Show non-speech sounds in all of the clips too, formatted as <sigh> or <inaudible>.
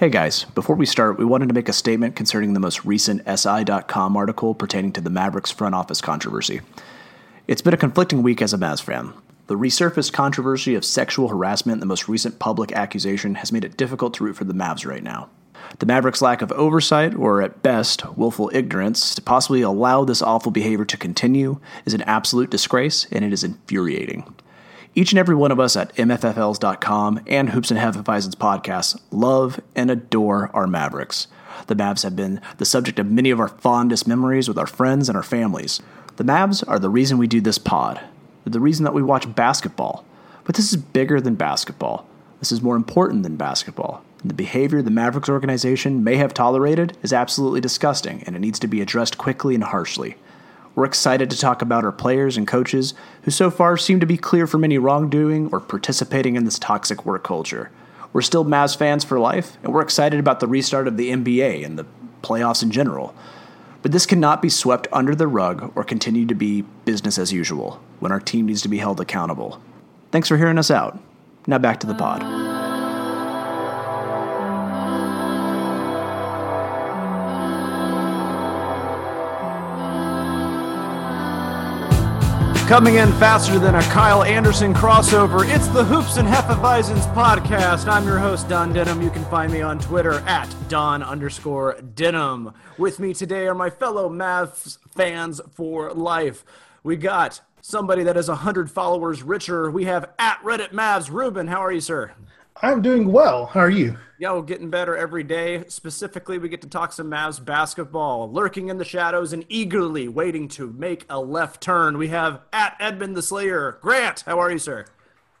Hey guys, before we start, we wanted to make a statement concerning the most recent SI.com article pertaining to the Mavericks front office controversy. It's been a conflicting week as a Mavs fan. The resurfaced controversy of sexual harassment the most recent public accusation has made it difficult to root for the Mavs right now. The Mavericks' lack of oversight, or at best, willful ignorance, to possibly allow this awful behavior to continue is an absolute disgrace, and it is infuriating. Each and every one of us at MFFLs.com and Hoops and Hefeweizens podcasts love and adore our Mavericks. The Mavs have been the subject of many of our fondest memories with our friends and our families. The Mavs are the reason we do this pod. The reason that we watch basketball. But this is bigger than basketball. This is more important than basketball. And the behavior the Mavericks organization may have tolerated is absolutely disgusting, and it needs to be addressed quickly and harshly. We're excited to talk about our players and coaches who so far seem to be clear from any wrongdoing or participating in this toxic work culture. We're still Mavs fans for life, and we're excited about the restart of the NBA and the playoffs in general. But this cannot be swept under the rug or continue to be business as usual when our team needs to be held accountable. Thanks for hearing us out. Now back to the pod. Coming in faster than a Kyle Anderson crossover, it's the Hoops and Hefeweizens podcast. I'm your host, Don Denham. You can find me on Twitter at Don underscore Denham. With me today are my fellow Mavs fans for life. We got somebody that is 100 followers richer. We have at Reddit Mavs. Ruben, how are you, sir? I'm doing well. How are you? Yeah, we're getting better every day. Specifically, we get to talk some Mavs basketball, lurking in the shadows and eagerly waiting to make a left turn. We have at Edmond the Slayer. Grant, how are you, sir?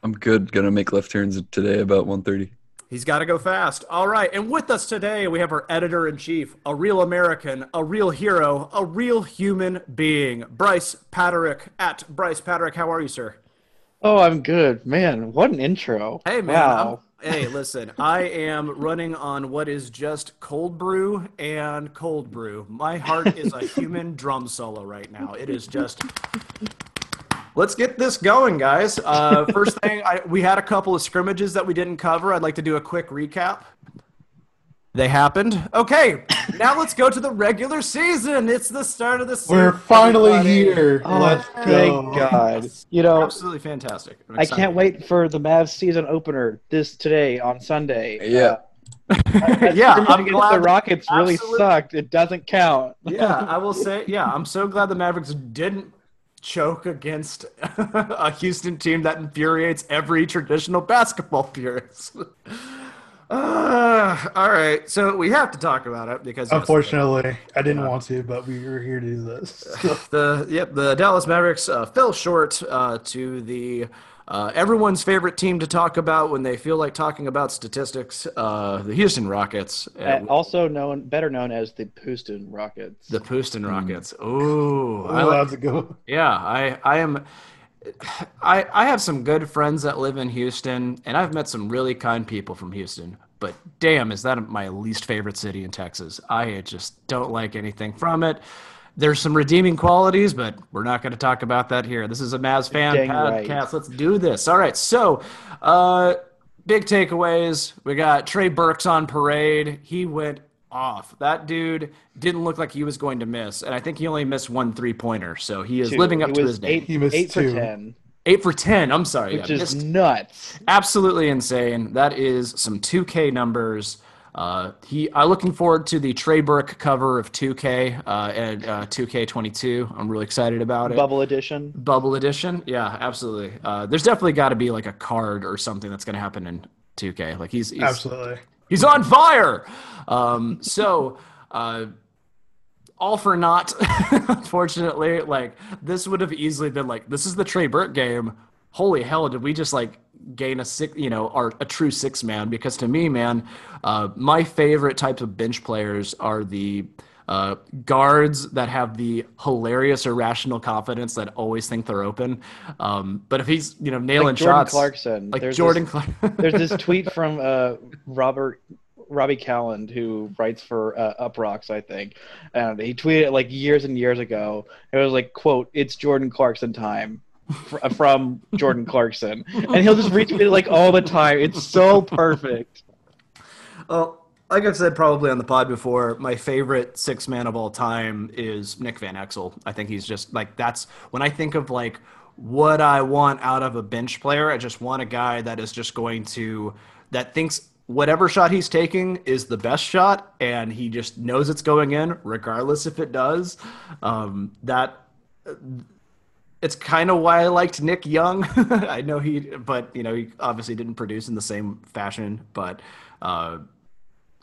I'm good. Gonna make left turns today about 1:30. He's got to go fast. All right. And with us today, we have our editor in chief, a real American, a real hero, a real human being, Brice Paterik. At Brice Paterik, how are you, sir? Oh, I'm good. Man, what an intro. Hey, man. Wow. Hey, listen, I am running on what is just cold brew and cold brew. My heart is a human <laughs> drum solo right now. It is just. Let's get this going, guys. Uh, first thing, I, we had a couple of scrimmages that we didn't cover. I'd like to do a quick recap. They happened. Okay, now let's go to the regular season. It's the start of the season. We're finally everybody. here. Oh, Let's thank go. God. You know, Absolutely fantastic. I'm I excited. can't wait for the Mavs season opener this today on Sunday. Yeah. Uh, <laughs> Yeah, I'm against glad- the Rockets really absolutely. sucked. It doesn't count. <laughs> yeah, I will say, yeah, I'm so glad the Mavericks didn't choke against <laughs> a Houston team that infuriates every traditional basketball purist. Uh, all right, so we have to talk about it because Unfortunately, I didn't want to, but we were here to do this. <laughs> the yep the Dallas Mavericks uh, fell short uh, to the uh, everyone's favorite team to talk about when they feel like talking about statistics, uh, the Houston Rockets. Uh, also known, better known as the Houston Rockets. the Houston Rockets. Ooh, I Oh, like that's a go. Yeah, I I am. I I have some good friends that live in Houston, and I've met some really kind people from Houston. But damn, is that my least favorite city in Texas? I just don't like anything from it. There's some redeeming qualities, but we're not going to talk about that here. This is a Mavs fan Dang right. podcast. Let's do this. All right, so uh, big takeaways. We got Trey Burke's on parade. He went off. That dude didn't look like he was going to miss, and I think he only missed one three pointer. So he is Two. living up He to his name. eight, He missed eight for two. ten, Eight for ten. I'm sorry, which yeah, is missed- nuts. absolutely insane. That is some 2K numbers. Uh, he, I'm looking forward to the Trey Burke cover of 2K uh, and uh, 2K22. I'm really excited about it. Bubble edition. Bubble edition, yeah, absolutely. Uh, there's definitely got to be like a card or something that's going to happen in 2K. Like he's, he's Absolutely. He's on fire. Um, so, uh, all for naught, <laughs> unfortunately. Like, this would have easily been like, this is the Trey Burke game. Holy hell, did we just like gain a six, you know, our, a true six man? Because to me, man, uh, my favorite types of bench players are the uh, guards that have the hilarious irrational confidence that always think they're open. Um, but if he's you know nailing Like Jordan shots, Clarkson. like There's Jordan, This, Clark- <laughs> there's this tweet from uh, Robert Robbie Kalland who writes for uh, Uproxx, I think, and he tweeted it like years and years ago. It was like, "quote It's Jordan Clarkson time." <laughs> From Jordan Clarkson, and he'll just retweet it like all the time. It's so perfect. Well, like I've said probably on the pod before, my favorite six man of all time is Nick Van Exel. I think he's just like that's when I think of like what I want out of a bench player. I just want a guy that is just going to that thinks whatever shot he's taking is the best shot, and he just knows it's going in regardless if it does. Um, that it's kind of why I liked Nick Young. <laughs> I know he, but you know, he obviously didn't produce in the same fashion. But uh,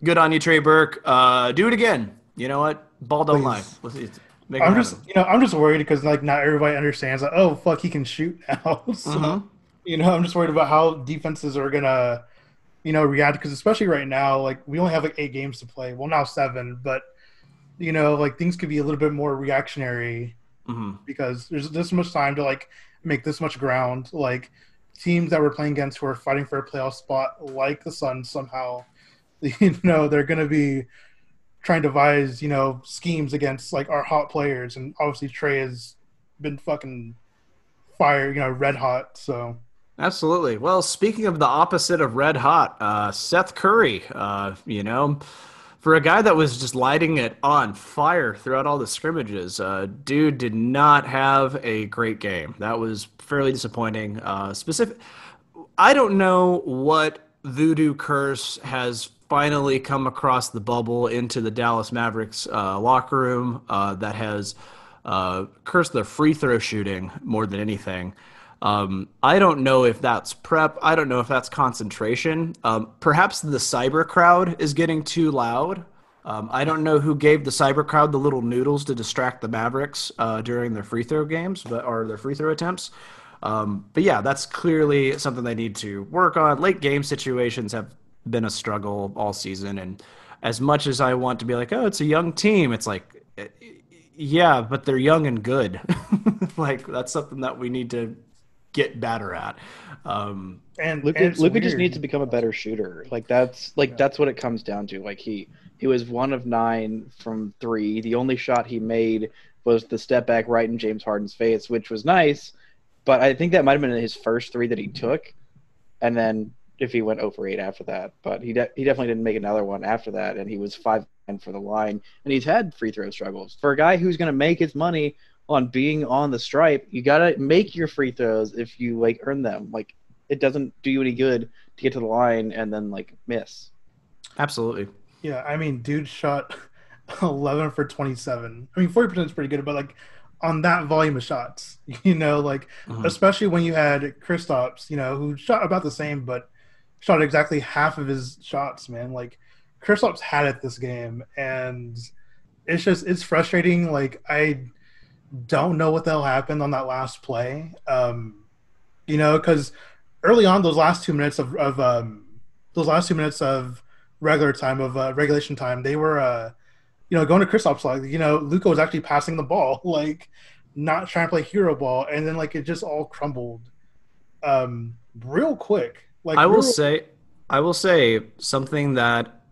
good on you, Trey Burke. Uh, do it again. You know what? Ball don't lie. Let's, let's make I'm happen. just, you know, I'm just worried because like not everybody understands. Like, oh fuck, he can shoot <laughs> now. so, Mhm. you know, I'm just worried about how defenses are gonna, you know, react because especially right now, like we only have like eight games to play. Well, now seven, but you know, like things could be a little bit more reactionary Mhm. because there's this much time to like make this much ground. Like teams that we're playing against who are fighting for a playoff spot, like the Suns, somehow, <laughs> you know, they're gonna be trying to devise, you know, schemes against like our hot players, and obviously Trey has been fucking fire, you know, red hot. So Absolutely. Well, speaking of the opposite of red hot, uh, Seth Curry, uh, you know, for a guy that was just lighting it on fire throughout all the scrimmages, uh, dude did not have a great game. That was fairly disappointing. Uh, specific, I don't know what voodoo curse has finally come across the bubble into the Dallas Mavericks uh, locker room uh, that has uh, cursed their free throw shooting more than anything. Um, I don't know if that's prep. I don't know if that's concentration. Um, perhaps the cyber crowd is getting too loud. Um, I don't know who gave the cyber crowd the little noodles to distract the Mavericks uh, during their free throw games, but or their free throw attempts. Um, but yeah, that's clearly something they need to work on. Late game situations have been a struggle all season, and as much as I want to be like, oh, it's a young team, it's like, eh, yeah, but they're young and good. <laughs> like that's something that we need to get better at. Um, and Luka, and it's just needs to become a better shooter. Like that's like that's what it comes down to. Like he he was one of nine from three. The only shot he made was the step back right in James Harden's face, which was nice. But I think that might have been his first three that he took, and then if he went over eight after that. But he de- he definitely didn't make another one after that, and he was five and for the line. And he's had free throw struggles for a guy who's going to make his money on being on the stripe. You got to make your free throws if you like earn them. Like it doesn't do you any good to get to the line and then like miss. absolutely. Yeah, I mean, dude shot <laughs> 11 for 27. I mean, 40% is pretty good, but like on that volume of shots, <laughs> you know, like Mhm. especially when you had Kristaps, you know, who shot about the same, but shot exactly half of his shots, man. Like Kristaps had it this game, and it's just it's frustrating. Like I don't know what the hell happened on that last play. Um, you know, because early on, those last two minutes of, of um, those last two minutes of regular time of uh, regulation time, they were, uh, you know, going to Kristaps like you know, Luka was actually passing the ball, <laughs> like not trying to play hero ball, and then like it just all crumbled, um, real quick. Like I will say, I will say something that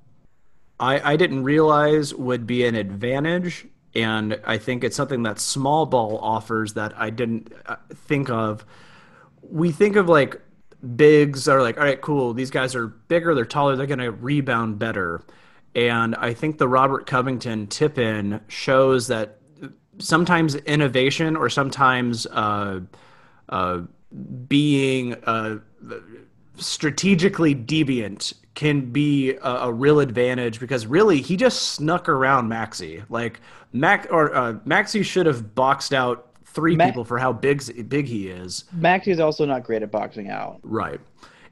I I didn't realize would be an advantage, and I think it's something that small ball offers that I didn't uh, think of. We think of like bigs are like, all right, cool. These guys are bigger, they're taller, they're going to rebound better. And I think the Robert Covington tip in shows that sometimes innovation or sometimes uh, uh, being uh, strategically deviant can be a, a real advantage because really he just snuck around Maxi. Like Mac or uh, Maxi should have boxed out three Ma- people for how big big he is. Maxi is also not great at boxing out. Right.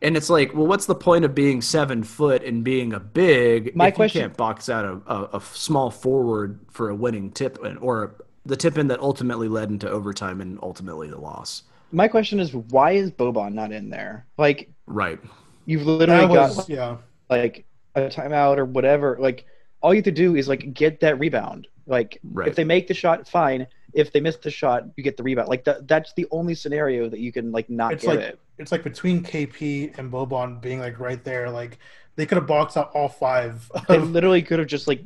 And it's like, well, what's the point of being seven foot and being a big My if question- you can't box out a, a, a small forward for a winning tip or the tip in that ultimately led into overtime and ultimately the loss. My question is, why is Boban not in there? Like Right. you've literally that got yeah. like a timeout or whatever. Like all you have to do is like get that rebound. Like Right. if they make the shot, fine. If they miss the shot, you get the rebound. Like that, that's the only scenario that you can like not It's get like it. it's like between KP and Boban being like right there. Like they could have boxed out all five. They literally could have just like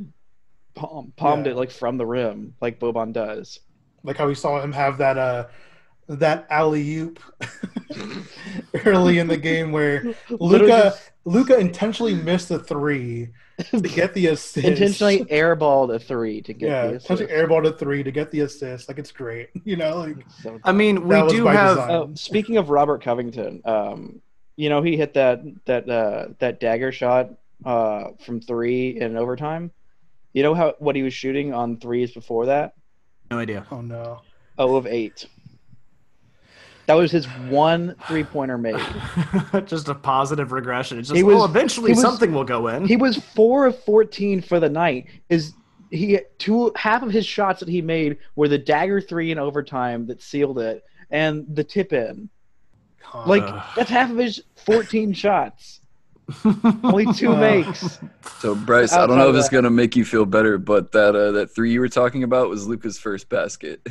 palm, palmed Yeah. it like from the rim, like Boban does. like how we saw him have that uh that alley oop <laughs> early in the game where <laughs> Luka Luka intentionally missed a three to get the assist. intentionally airballed a three to get yeah, the assist. intentionally airballed a three to get the assist. Like it's great, <laughs> you know. Like So I mean, we do have. design. Oh, speaking of Robert Covington, um, you know he hit that that uh, that dagger shot uh, from three in overtime. You know how what he was shooting on threes before that? No idea. oh no, Oh of eight. That was his one three pointer made. <laughs> just a positive regression. It's just He was- well, eventually was- something will go in. He was four of fourteen for the night. Is he two half of his shots that he made were the dagger three in overtime that sealed it, and the tip in. Like that's half of his fourteen <laughs> shots. Only two Uh, <laughs> makes. So Brice, I don't know of if it's gonna make you feel better, but that uh, that three you were talking about was Luka's first basket,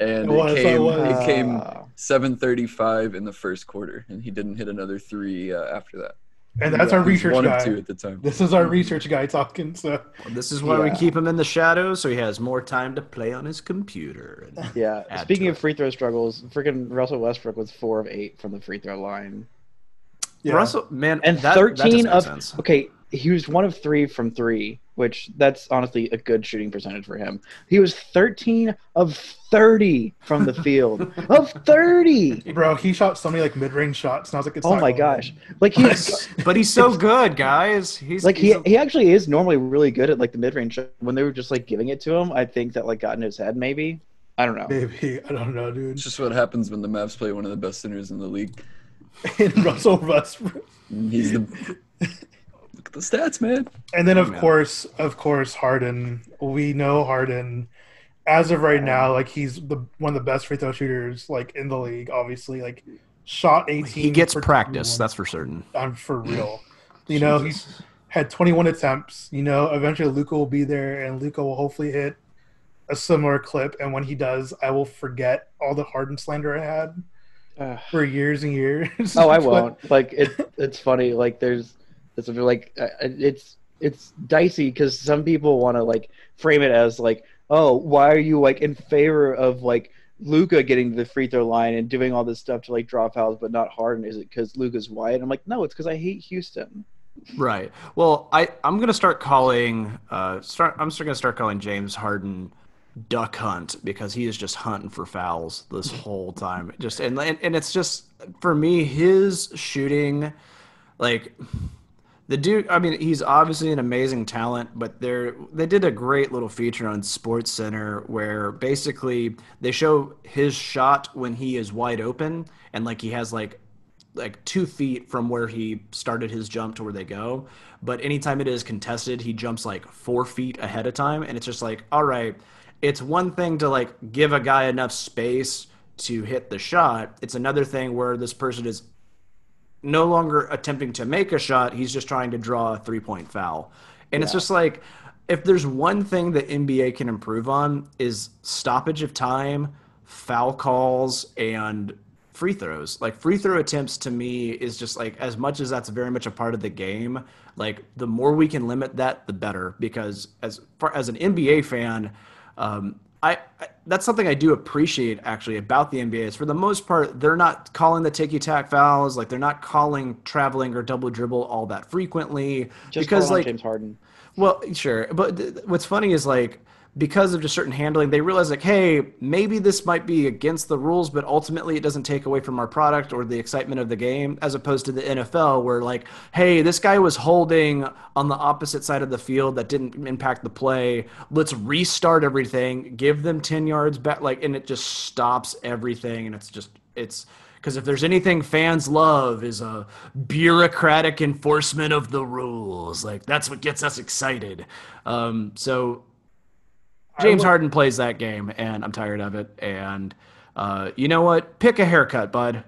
and It it, was, it came was. it came Ah. 7:35 in the first quarter, and he didn't hit another three uh, after that. and that's Yeah, our he was research one guy. of two at the time. This is our research guy talking. So This is why we keep him in the shadows, so he has more time to play on his computer. And- <laughs> Yeah. Speaking of it. free throw struggles, freaking Russell Westbrook was four of eight from the free throw line, yeah, Russell, man, and that, that thirteen doesn't of sense. okay. He was one of three from three, which that's honestly a good shooting percentage for him. He was thirteen of thirty from the field <laughs> of thirty. bro, he shot so many like mid-range shots, and I was like, it's Oh my gosh! in. Like he's but he's so good, guys. He's like he, a... he actually is normally really good at like the mid range. Shot when they were just like giving it to him, I think that like got in his head. Maybe I don't know. Maybe <laughs> I don't know, dude. It's just what happens when the Mavs play one of the best centers in the league. And <laughs> Russell Westbrook. He's the look at the stats, man. And then of Yeah. course, of course, Harden. We know Harden. As of right now, like he's the one of the best free throw shooters like in the league. Obviously, like shot eighteen. he gets practice. 21. That's for certain. I'm for <clears throat> real. You know, he's had 21 attempts. You know, eventually Luka will be there, and Luka will hopefully hit a similar clip. And when he does, I will forget all the Harden slander I had Ugh. for years and years. Oh, I <laughs> won't. Like it, it's funny. Like there's, it's like uh, it's it's dicey because some people want to like frame it as like, oh, why are you like in favor of like Luka getting to the free throw line and doing all this stuff to like draw fouls, but not Harden? Is it because Luka's white? I'm like, no, it's because I hate Houston. Right. Well, I I'm gonna start calling. Uh, start. I'm still gonna start calling James Harden Duck Hunt because he is just hunting for fouls this <laughs> whole time. Just and and, and it's just for me his shooting, like the dude. I mean, he's obviously an amazing talent, but they're they did a great little feature on Sports Center where basically they show his shot when he is wide open and like he has like like two feet from where he started his jump to where they go. But anytime it is contested, he jumps like four feet ahead of time. And it's just like, all right, it's one thing to like give a guy enough space to hit the shot. It's another thing where this person is no longer attempting to make a shot. He's just trying to draw a three point foul. And it's just like, if there's one thing that NBA can improve on is stoppage of time, foul calls, and free throws. Like free throw attempts to me is just like as much as that's very much a part of the game. Like the more we can limit that, the better. Because as far as an NBA fan, um, I, I that's something I do appreciate actually about the NBA is for the most part they're not calling the ticky tack fouls like they're not calling traveling or double dribble all that frequently Just because like James Harden. well, sure, but th- what's funny is like because of just certain handling, they realize like, hey, maybe this might be against the rules, but ultimately it doesn't take away from our product or the excitement of the game, as opposed to the NFL, where like, hey, this guy was holding on the opposite side of the field that didn't impact the play. Let's restart everything, give them ten yards back, like, and it just stops everything, and it's just it's because if there's anything fans love is a bureaucratic enforcement of the rules. Like that's what gets us excited. Um, so James Harden plays that game, and I'm tired of it. And uh, you know what? Pick a haircut, bud.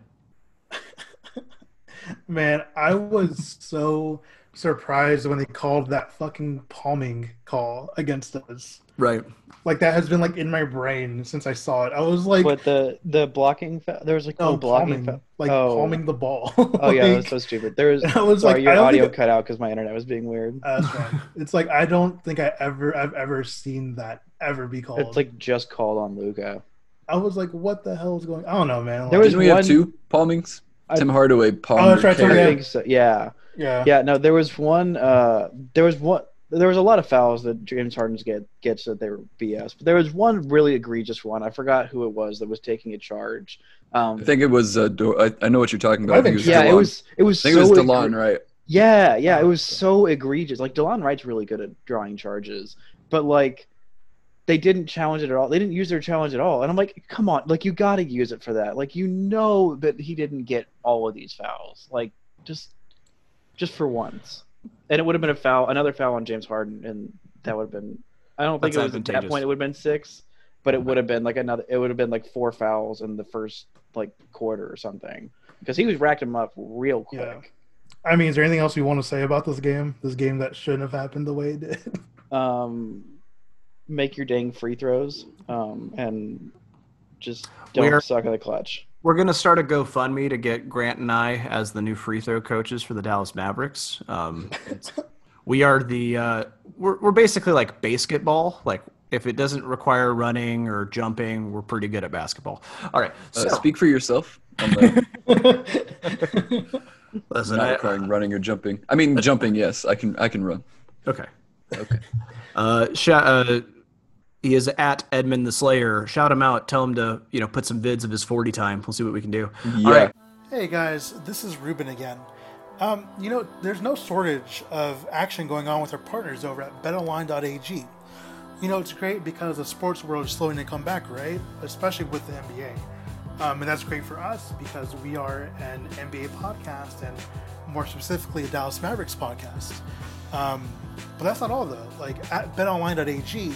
<laughs> Man, I was so surprised when they called that fucking palming call against us. Right. Like that has been like in my brain since I saw it. I was like, But the the blocking fa- there was like no, no, blocking. palming, fa- like oh. palming the ball. Oh yeah, that was <laughs> so stupid. There was I was sorry, like, your I don't audio think- cut out because my internet was being weird. uh, that's fine. <laughs> it's like I don't think I ever I've ever seen that ever be called. It's like just called on Luka. I was like, what the hell is going? I don't know, man. There was Didn't we have one- two palmings? I- Tim Hardaway palmed. Oh, that's right, Carey. Yeah. so. Yeah, yeah, yeah. No, there was one. Uh, there was one. There was a lot of fouls that James Harden's get gets that they were BS, but there was one really egregious one. I forgot who it was that was taking a charge. Um, I think it was. Uh, Do- I, I know what you're talking about. I think it was yeah, it Delon. was. It was. I think it was Delon, egre- right? Yeah, yeah, it was so egregious. Like Delon Wright's really good at drawing charges, but like they didn't challenge it at all. They didn't use their challenge at all. And I'm like, come on, like you got to use it for that. Like you know that he didn't get all of these fouls. Like just just for once. And it would have been a foul, another foul on James Harden, and that would have been. I don't think That's it was at that point. It would have been six, but it would have been like another. It would have been like four fouls in the first like quarter or something because he was racked him up real quick. Yeah. I mean, is there anything else you want to say about this game? This game that shouldn't have happened the way it did. <laughs> um, make your dang free throws, um, and just don't We're- suck at the clutch. We're gonna start a GoFundMe to get Grant and I as the new free throw coaches for the Dallas Mavericks. Um, <laughs> we are the uh, we're we're basically like basketball. Like if it doesn't require running or jumping, we're pretty good at basketball. All right, Uh, so speak for yourself. On the, <laughs> listen, not I- requiring running or jumping. I mean, jumping. Yes, I can. I can run. okay. Okay. <laughs> Uh, sh- uh, he is at Edmond the Slayer. Shout him out. Tell him to you know put some vids of his forty time. We'll see what we can do. Yeah. All right. Hey guys, this is Ruben again. Um, you know, there's no shortage of action going on with our partners over at betonline.ag. You know, it's great because the sports world is slowing to come back, right? Especially with the NBA. Um, and that's great for us because we are an NBA podcast and more specifically a Dallas Mavericks podcast. Um, but that's not all though. Like at betonline.ag,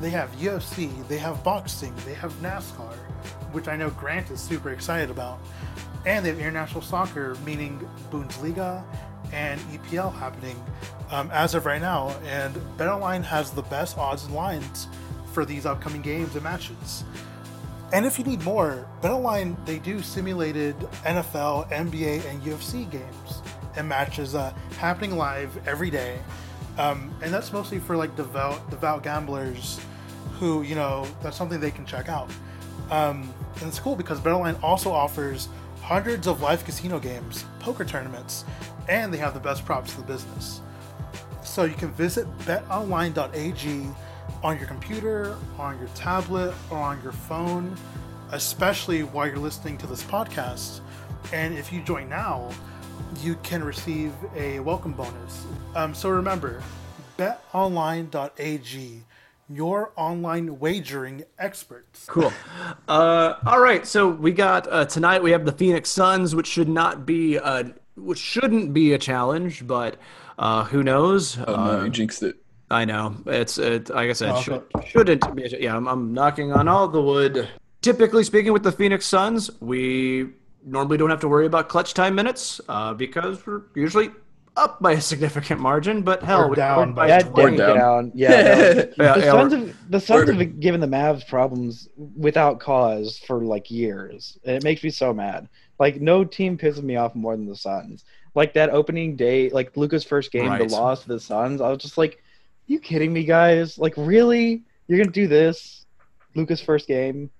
they have UFC, they have boxing, they have NASCAR, which I know Grant is super excited about. And they have international soccer, meaning Bundesliga and EPL happening um, as of right now. And BetOnline has the best odds and lines for these upcoming games and matches. And if you need more, BetOnline they do simulated NFL, NBA, and UFC games and matches uh, happening live every day, um, and that's mostly for like devout devout gamblers who you know that's something they can check out. Um, and it's cool because BetOnline also offers hundreds of live casino games, poker tournaments, and they have the best props in the business. So you can visit betonline.ag on your computer, on your tablet, or on your phone, especially while you're listening to this podcast. And if you join now, you can receive a welcome bonus. Um, so remember, betonline.ag, your online wagering experts. Cool. Uh, all right, so we got uh, tonight. We have the Phoenix Suns, which should not be a, which shouldn't be a challenge, but uh, who knows? Oh no, Uh, you jinxed it. I know it's it. Like I said, Oh, should, shouldn't be. A, yeah, I'm, I'm knocking on all the wood. Typically speaking, with the Phoenix Suns, we normally don't have to worry about clutch time minutes uh, because we're usually up by a significant margin. But hell, Or we down scored by Yeah, 20. didn't get out. Yeah, no. <laughs> Yeah, the yeah, Suns we're- have the Suns have given the Mavs problems without cause for like years, and it makes me so mad. Like no team pisses me off more than the Suns. Like that opening day, like Luka's first game, Right. the loss to the Suns. I was just like, "You kidding me, guys? Like really? You're gonna do this, Luka's first game?"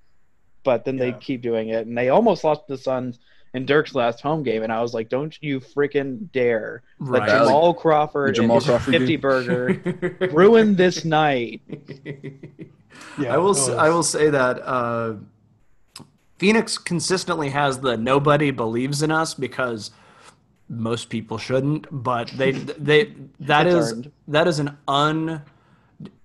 But then they keep doing it, and they almost lost to the Suns in Dirk's last home game, and I was like, "Don't you freaking dare!" Let Right. Jamal Crawford The Jamal and Crawford 50 game. burger <laughs> ruin this night. <laughs> Yeah, I will. it I will say that uh, Phoenix consistently has the nobody believes in us because most people shouldn't, but they they that It's is earned. that is an un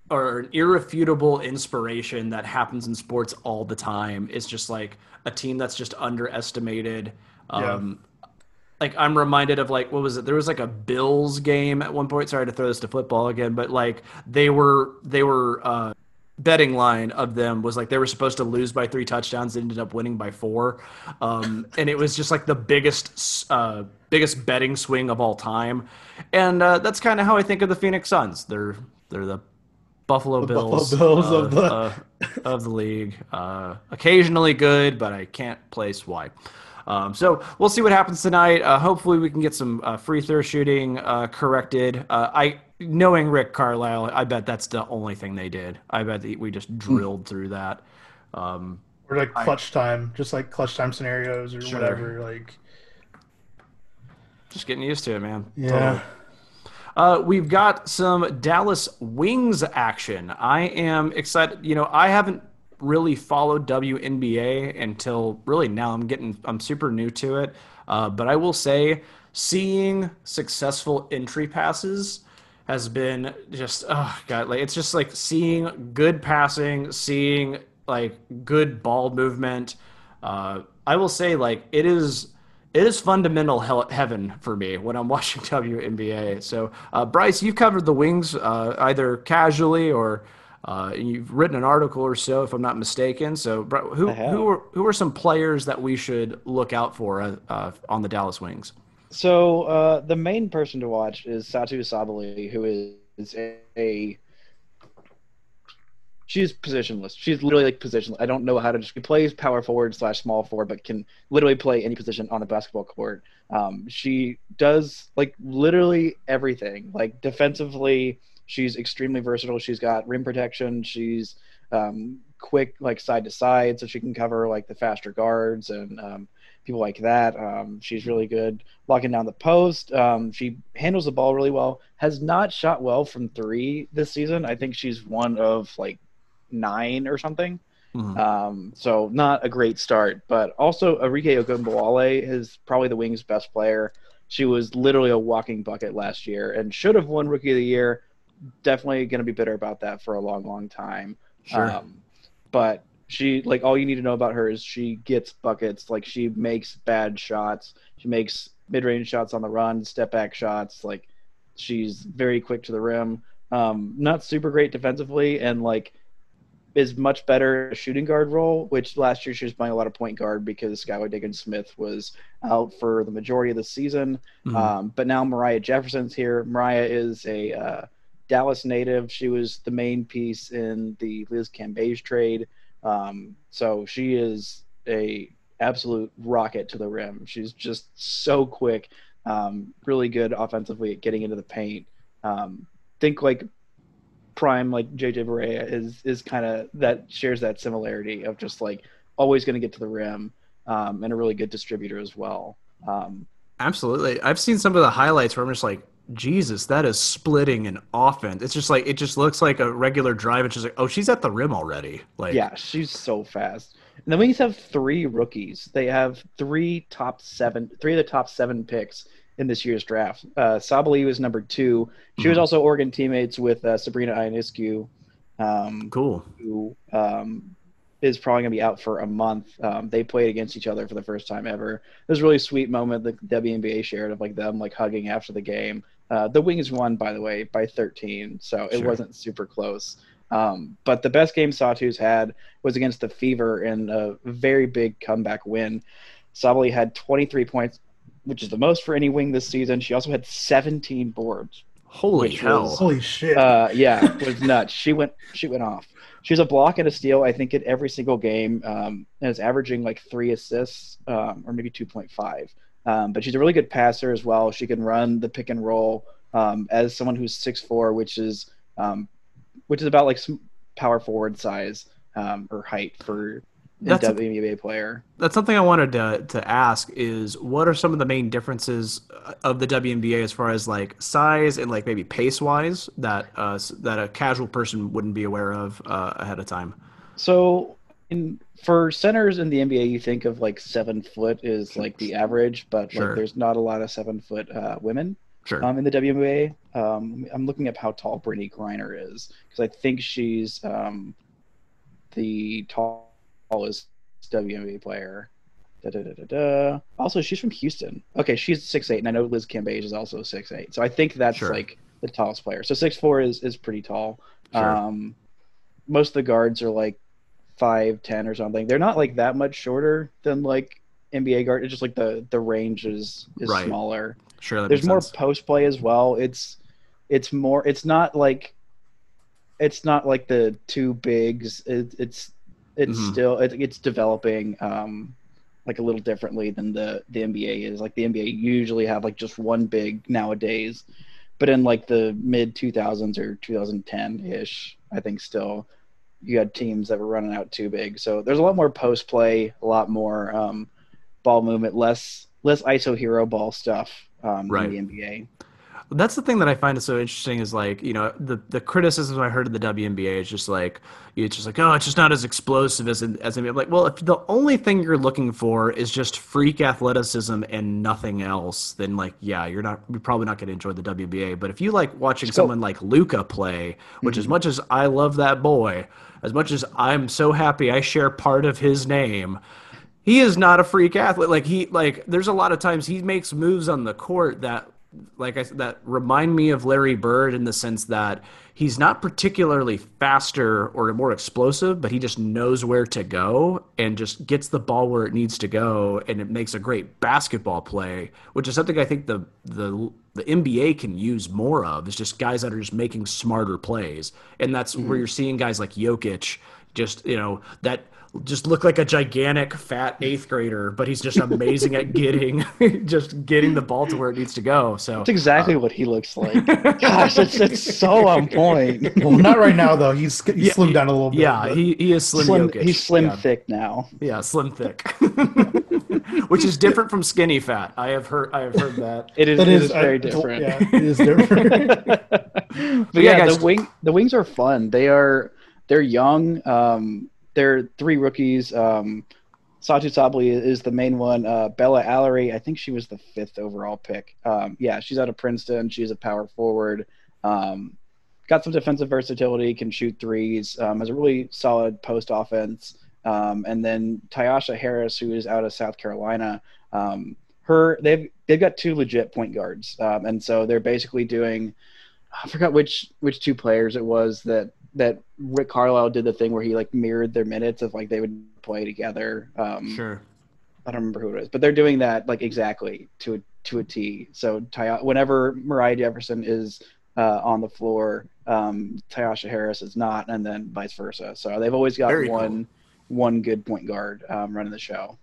or an irrefutable inspiration that happens in sports all the time. It's just like a team that's just underestimated. Um, like I'm reminded of like what was it? There was like a Bills game at one point. Sorry to throw this to football again, but like they were they were uh, betting line of them was like they were supposed to lose by three touchdowns. They ended up winning by four, um, and it was just like the biggest uh, biggest betting swing of all time. And uh, that's kind of how I think of the Phoenix Suns. They're they're the Buffalo The Bills, Buffalo Bills of of, the- uh, of the league. Uh, occasionally good, but I can't place why. Um, so we'll see what happens tonight. Uh, hopefully, we can get some uh, free throw shooting uh, corrected. Uh, I knowing Rick Carlisle, I bet that's the only thing they did. I bet we just drilled through that. Um, Or like I- clutch time, just like clutch time scenarios or Sure. whatever. Like, just getting used to it, man. yeah. Totally. Uh, we've got some Dallas Wings action. I am excited. You know, I haven't really followed WNBA until really now. I'm getting, I'm super new to it. Uh, but I will say, seeing successful entry passes has been just, oh god, like it's just like seeing good passing, seeing like good ball movement. Uh, I will say, like it is it is fundamental hell- heaven for me when I'm <laughs> watching WNBA. So, uh, Brice, you've covered the Wings uh, either casually or uh, you've written an article or so, if I'm not mistaken. So, who who are who are some players that we should look out for uh, uh, on the Dallas Wings? So uh, the main person to watch is Satou Sabally, who is a she's positionless. She's literally like positionless. I don't know how to just she plays power forward slash small forward, but can literally play any position on a basketball court. Um, she does like literally everything. Like defensively, she's extremely versatile. She's got rim protection. She's um, quick like side to side, so she can cover like the faster guards and um, people like that. Um, she's really good locking down the post. Um, she handles the ball really well. Has not shot well from three this season. I think she's one of like nine or something. Mhm. Um, so not a great start, but also Arike Ogunbowale is probably the Wings' best player. She was literally a walking bucket last year and should have won Rookie of the Year. Definitely going to be bitter about that for a long, long time. Sure. Um, but she like all you need to know about her is she gets buckets. Like she makes bad shots. She makes mid-range shots on the run, step back shots. Like she's very quick to the rim. Um, not super great defensively, and like is much better a shooting guard role. Which last year she was playing a lot of point guard because Skylar Diggins Smith was out for the majority of the season. Mhm. Um, but now Moriah Jefferson's here. Moriah is a uh, Dallas native. She was the main piece in the Liz Cambage trade. Um, so she is a absolute rocket to the rim. She's just so quick, um, really good offensively at getting into the paint. Um, think like prime like JJ Barea is is kind of that shares that similarity of just like always going to get to the rim um, and a really good distributor as well. Um, Absolutely. I've seen some of the highlights where I'm just like, Jesus, that is splitting an offense. It's just like it just looks like a regular drive. It's just like, oh, she's at the rim already. Like, Yeah, she's so fast. And the Wings have three rookies. They have three top seven, three of the top seven picks in this year's draft. Uh, Sabally was number two. She was Mhm. also Oregon teammates with uh, Sabrina Ionescu, um, cool. who um, is probably going to be out for a month. Um, they played against each other for the first time ever. It was a really sweet moment that WNBA shared of like them like hugging after the game. Uh, the Wings won, by the way, by 13, so it Sure. wasn't super close. Um, but the best game Satou had was against the Fever in a very big comeback win. Sabally had 23 points, which is the most for any wing this season. She also had 17 boards. Holy hell. was- Holy shit! Uh, yeah, it <laughs> was nuts. She went, she went off. She's a block and a steal, I think, in every single game, um, and is averaging like three assists, um, or maybe two point five. Um, but she's a really good passer as well. She can run the pick and roll um, as someone who's six four, which is um, which is about like some power forward size um, or height for a That's a- WNBA player. That's something I wanted to to ask is what are some of the main differences uh, of the WNBA as far as like size and like maybe pace wise that uh, that a casual person wouldn't be aware of uh, ahead of time. So, in for centers in the NBA, you think of like seven foot is like the average, but Sure. like there's not a lot of seven foot uh, women. Sure. um, in the WNBA. Um, I'm looking up how tall Brittney Griner is because I think she's um, the tallest WNBA player. Da, da, da, da, da. Also, she's from Houston. Okay, she's six eight, and I know Liz Cambage is also six eight. So I think that's Sure. like the tallest player. So six four is is pretty tall. Sure. Um, most of the guards are like five ten or something. They're not like that much shorter than like NBA guard. It's just like the the range is is Right. smaller sure. There's more sense. post play as well. It's it's more it's not like it's not like the two bigs. It, it's it's Mhm. still it, it's developing um like a little differently than the the NBA is. Like the NBA usually have like just one big nowadays, but in like the mid 2000s or 2010 ish, I think still you had teams that were running out too big. So there's a lot more post play, a lot more um, ball movement, less less ISO hero ball stuff um, Right. in the NBA. That's the thing that I find is so interesting is like, you know, the, the criticism I heard of the WNBA is just like, it's just like, oh, it's just not as explosive as as I'm like, well, if the only thing you're looking for is just freak athleticism and nothing else, then like, yeah, you're not, you're probably not going to enjoy the WNBA. But if you like watching go. someone like Luka play, which as mm-hmm. much as I love that boy, as much as I'm so happy I share part of his name, he is not a freak athlete. Like he like there's a lot of times he makes moves on the court that like I said that remind me of Larry Bird in the sense that he's not particularly faster or more explosive, but he just knows where to go and just gets the ball where it needs to go and it makes a great basketball play, which is something I think the the the NBA can use more of is just guys that are just making smarter plays. And that's where hmm. you're seeing guys like Jokic just, you know, that just look like a gigantic fat eighth grader, but he's just amazing at getting <laughs> just getting the ball to where it needs to go. So That's exactly what he looks like. <laughs> Gosh, it's, it's so on point. <laughs> Well, not right now though. He's he's Yeah, slimmed down a little bit. yeah, he, he is slim, Slim, Jokic. he's slim Yeah. thick now. Yeah, slim thick, which is different from skinny fat. I have heard. I have heard that. It is, That it is is very don't- different. Yeah, it is different. but yeah, yeah, guys- the wing the wings are fun. They are they're young. Um, they're three rookies. Um, Satou Sabally is the main one. Uh, Bella Alarie, I think she was the fifth overall pick. Um, yeah, she's out of Princeton. She's a power forward. Um, got some defensive versatility. Can shoot threes. Um, has a really solid post offense. Um, and then Tyasha Harris, who is out of South Carolina. Um, her they've they've got two legit point guards, um, and so they're basically doing. I forgot which which two players it was that that Rick Carlisle did the thing where he like mirrored their minutes of like they would play together. Um, Sure. I don't remember who it is, but they're doing that like exactly to a to a T. So Ty- whenever Moriah Jefferson is uh, on the floor, um, Tyasha Harris is not, and then vice versa. So they've always got Very one one good point guard um, running the show.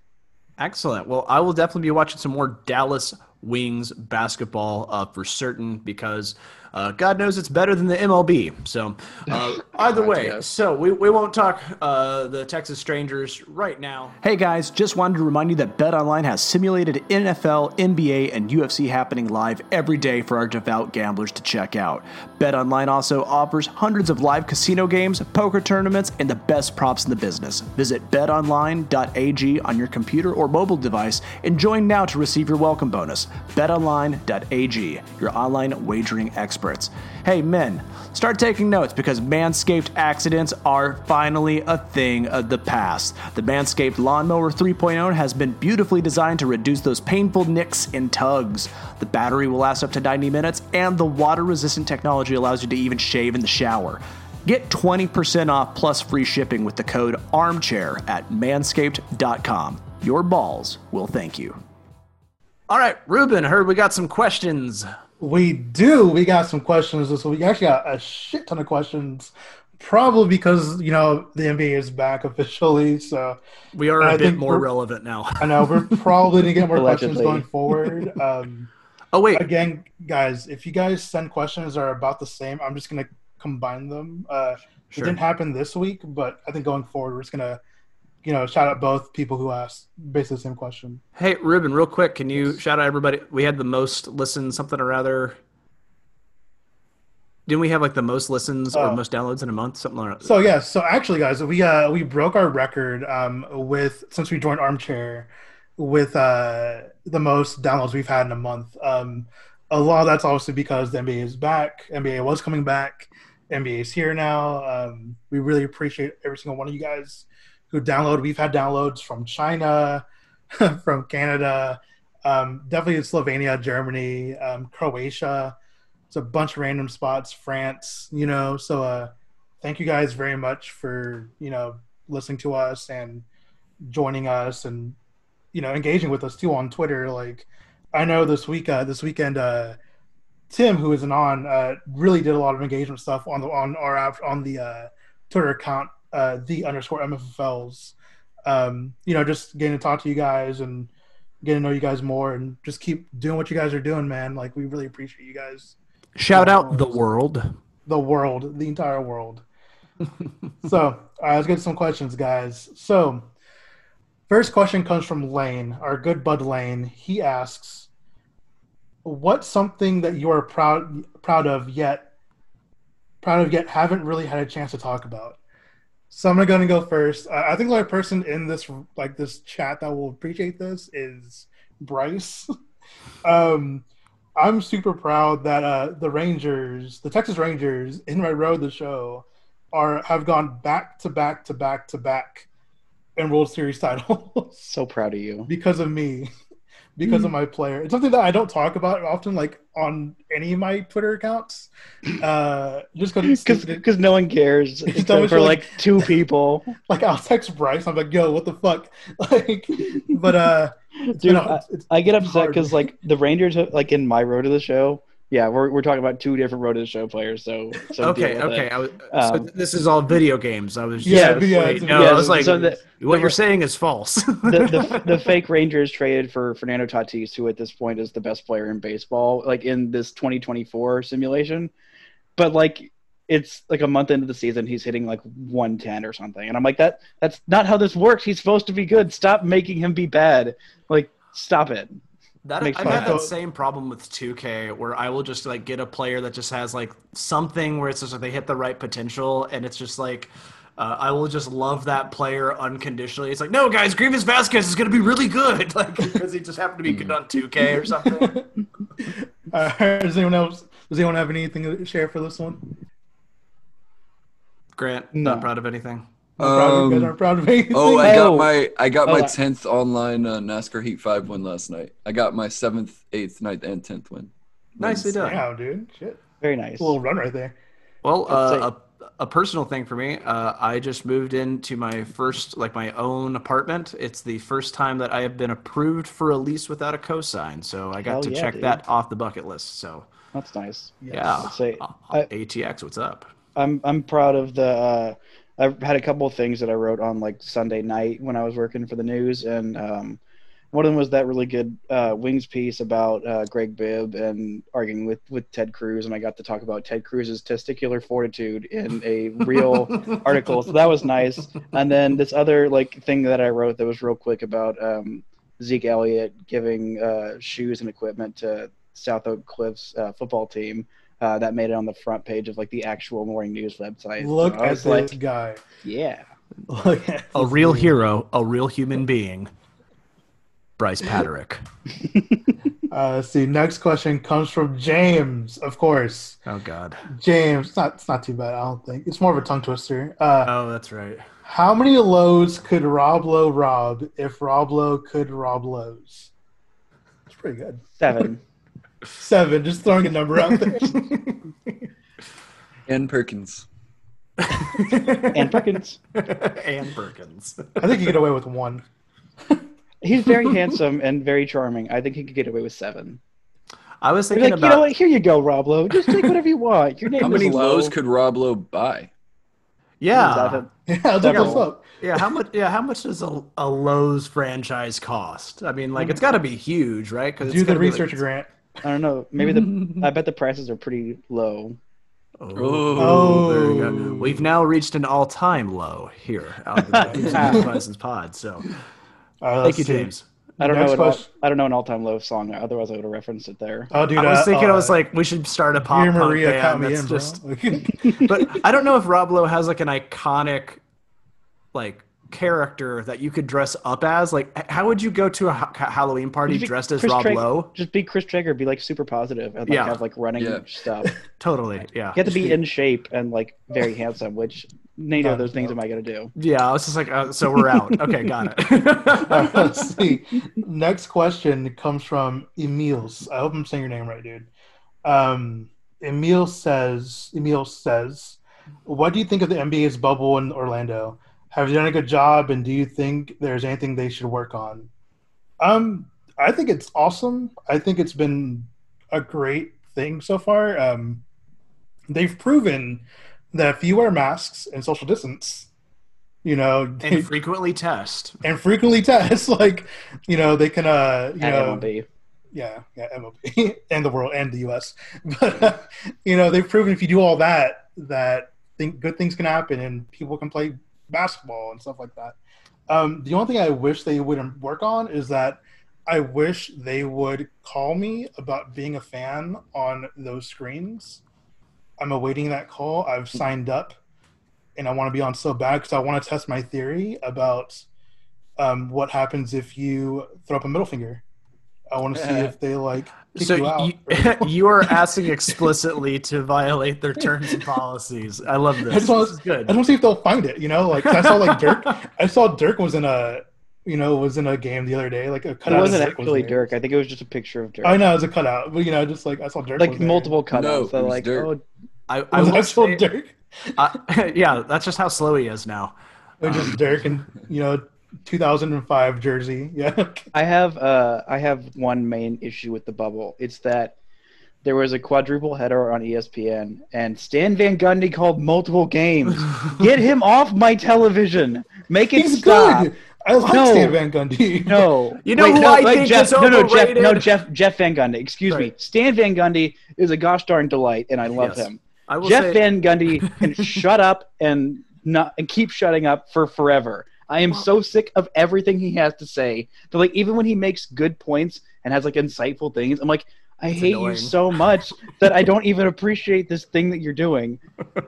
Excellent. Well, I will definitely be watching some more Dallas Wings basketball uh, for certain because uh, God knows it's better than the MLB. So, <laughs> uh, either way, yes. so we, we won't talk uh, the Texas Strangers right now. Hey guys, just wanted to remind you that BetOnline has simulated NFL, NBA, and UFC happening live every day for our devout gamblers to check out. BetOnline also offers hundreds of live casino games, poker tournaments, and the best props in the business. Visit betonline.ag on your computer or mobile device and join now to receive your welcome bonus. BetOnline.ag, your online wagering experts. Hey men, start taking notes because Manscaped accidents are finally a thing of the past. The Manscaped Lawnmower 3.0 has been beautifully designed to reduce those painful nicks and tugs. The battery will last up to 90 minutes, and the water resistant technology allows you to even shave in the shower. Get 20% off plus free shipping with the code armchair at manscaped.com. Your balls will thank you. All right, Ruben, heard we got some questions. We do. We got some questions this week. We actually got a shit ton of questions. Probably because you know the NBA is back <laughs> officially, so We are I a bit more relevant now. I know we're probably gonna get more questions going forward. Um, <laughs> Oh, wait. again, guys, if you guys send questions that are about the same, I'm just gonna combine them. Uh, Sure. It didn't happen this week, but I think going forward, we're just gonna, you know, shout out both people who asked basically the same question. Hey, Ruben, real quick, can you shout out everybody? We had the most listens, something or other. Didn't we have like the most listens or Oh. most downloads in a month? Something like that? So yeah, so actually, guys, we uh we broke our record um with since we joined Armchair with uh the most downloads we've had in a month. Um, a lot of that's obviously because the NBA is back. NBA was coming back. NBA is here now. Um, we really appreciate every single one of you guys who download. We've had downloads from China, <laughs> from Canada, um, definitely Slovenia, Germany, um, Croatia. It's a bunch of random spots, France. You know, so uh, thank you guys very much for you know listening to us and joining us and you know engaging with us too on Twitter. Like I know this week, uh, this weekend, uh, Tim, who isn't on, uh, really did a lot of engagement stuff on the on our on the uh, Twitter account, uh, the underscore MFFLs. Um, you know, just getting to talk to you guys and getting to know you guys more, and just keep doing what you guys are doing, man. Like we really appreciate you guys, Shout out the world. the world, the entire world. <laughs> so, all right, let's get some questions, guys. So, first question comes from Lane, our good bud Lane. He asks, "What's something that you are proud proud of yet proud of yet haven't really had a chance to talk about?" So I'm gonna go first. I think the only person in this like this chat that will appreciate this is Brice. <laughs> um, I'm super proud that uh, the Rangers, the Texas Rangers, in my Road, the show, are have gone back to back to back to back in World Series <laughs> titles So proud of you. because of me, because of my player. It's something that I don't talk about often, like on any of my Twitter accounts, <laughs> uh, just because Because no one cares It's for like- like two <laughs> people. like I'll text Brice, I'm like, "Yo, what the fuck?" <laughs> Like, but uh, Dude, I, I get upset because like the Rangers, like in my road to the show. Yeah, we're, we're talking about two different road to the show players. So, so Okay, okay. I was, Um, so this is all video games. I was Yeah, just, yeah, wait, no, yeah, I was like, so the- what you're saying is false. <laughs> the, the the fake Rangers traded for Fernando Tatis, who at this point is the best player in baseball, like in this 2024 simulation. But like it's like a month into the season, he's hitting like 110 or something, and I'm like, that that's not how this works. He's supposed to be good. Stop making him be bad. Like, stop it. That, Makes I've had of- that same problem with 2K where I will just like get a player that just has like something where it's just like they hit the right potential and it's just like uh, I will just love that player unconditionally. It's like, no, guys, Greivis Vasquez is going to be really good, <laughs> like because he just happened to be good on 2K or something. <laughs> uh, does anyone else? Does anyone have anything to share for this one? Grant, No. not proud of anything. I'm proud of, you guys Um, aren't proud of <laughs> anything. Oh, I got Oh. my I got Oh, my I- tenth online uh, NASCAR Heat Five win last night. I got my seventh, eighth, ninth, and tenth win. Nicely done. Damn, dude, shit, Very nice. a little run right there. Well, uh, a, a personal thing for me. Uh, I just moved into my first, like my own apartment. It's the first time that I have been approved for a lease without a cosign, so I got Hell to yeah, check dude. that off the bucket list. So That's nice. yeah, I'd say Uh, I- ATX, what's up? I'm I'm proud of the. Uh, I had a couple of things that I wrote on like Sunday night when I was working for the news, and um, one of them was that really good uh, Wings piece about uh, Greg Bibb and arguing with with Ted Cruz, and I got to talk about Ted Cruz's testicular fortitude in a real <laughs> article, so that was nice. And then this other like thing that I wrote that was real quick about um, Zeke Elliott giving uh, shoes and equipment to South Oak Cliffs uh, football team. Uh, that made it on the front page of like the actual morning news website. Look So I at this like, guy. yeah. Look a real hero, a real human being. Brice Paterik. <laughs> Uh, see, next question comes from James, of course. Oh God. James, it's not it's not too bad, I don't think. It's more of a tongue twister. Uh, Oh, that's right. how many lows could Rob Lowe rob if Rob Lowe could rob lows? It's pretty good. Seven. Seven, just throwing a number out there. And Perkins. and Perkins. and Perkins. I think you get away with one. He's very handsome and very charming. I think he could get away with seven. I was thinking like, about. you know what? Here you go, Rob Lowe. Just take whatever you want. Your name How many Lowe. lows could Rob Lowe buy? Yeah. Seven. Yeah, I'll look Seven. this up. Yeah, how much? Yeah, how much does a, a Lowe's franchise cost? I mean, like hmm. it's got to be huge, right? Because Do the research, Grant. I don't know. Maybe the. <laughs> I bet the prices are pretty low. Oh, Oh. there you go. We've now reached an all-time low here on the <laughs> Bison's Pod. So, Uh, thank you, see. James. I don't Next know. An all. I don't know an all-time low song. Otherwise, I would have referenced it there. Oh, dude, I was uh, thinking, I uh, was like, we should start a pop Dear punk Maria, band me that's in, just. <laughs> but I don't know if Rob Lowe has like an iconic, like character that you could dress up as. Like, how would you go to a ha- Halloween party dressed as Chris Rob Traeger- Lowe? Just be Chris Traeger. Be like super positive and like Yeah. have like running Yeah. stuff. <laughs> Totally, yeah. You have to be in shape and like very handsome, which neither of those things am I gonna do. Yeah, I was just like, uh, so we're out. <laughs> Okay, got it. let's <laughs> see. Next question comes from Emils. I hope I'm saying your name right, dude. Um, Emil says, Emil says, what do you think of the NBA's bubble in Orlando? Have you done a good job, and do you think there's anything they should work on? Um, I think it's awesome. I think it's been a great thing so far. Um, they've proven that if you wear masks and social distance, you know, And frequently test. and frequently <laughs> test, like you know, they can uh, you At know, MLB. yeah, yeah, MLB <laughs> and the world and the U.S. <laughs> But you know, they've proven if you do all that, that think good things can happen and people can play basketball and stuff like that. Um, the only thing I wish they wouldn't work on is that I wish they would call me about being a fan on those screens. I'm awaiting that call. I've signed up, and I want to be on so bad because I want to test my theory about um, what happens if you throw up a middle finger. I want to see <laughs> if they like So you you, <laughs> you are asking explicitly to violate their terms and policies. I love I this. just want This is good. I just want to see if they'll find it. You know, like I saw like Dirk. <laughs> I saw Dirk was in a, you know, was in a game the other day. Like a It cutout. of wasn't Dirk was actually there. Dirk. I think it was just a picture of Dirk. I know it was a cutout, but you know, just like I saw Dirk. Like was multiple No, cutouts. it so like, Dirk. oh, I, It I was will actual say- Dirk. I- <laughs> yeah, that's just how slow he is now. It was just um, Dirk and you know, 2005 jersey. <laughs> Yeah. I have uh I have one main issue with the bubble. It's that there was a quadruple header on ESPN and Stan Van Gundy called multiple games. <laughs> Get him off my television. Make it He's stop. good. I like No. Stan Van Gundy. No. <laughs> You know who I think Jeff, is no, no, Jeff, no. Jeff, Jeff Van Gundy. Excuse me. Stan Van Gundy is a gosh darn delight, and I love Yes. him. I Jeff say, Van Gundy can shut up and not and keep shutting up for forever. I am so sick of everything he has to say. That like even when he makes good points and has like insightful things, I'm like, I It's hate annoying. you so much that I don't even appreciate this thing that you're doing.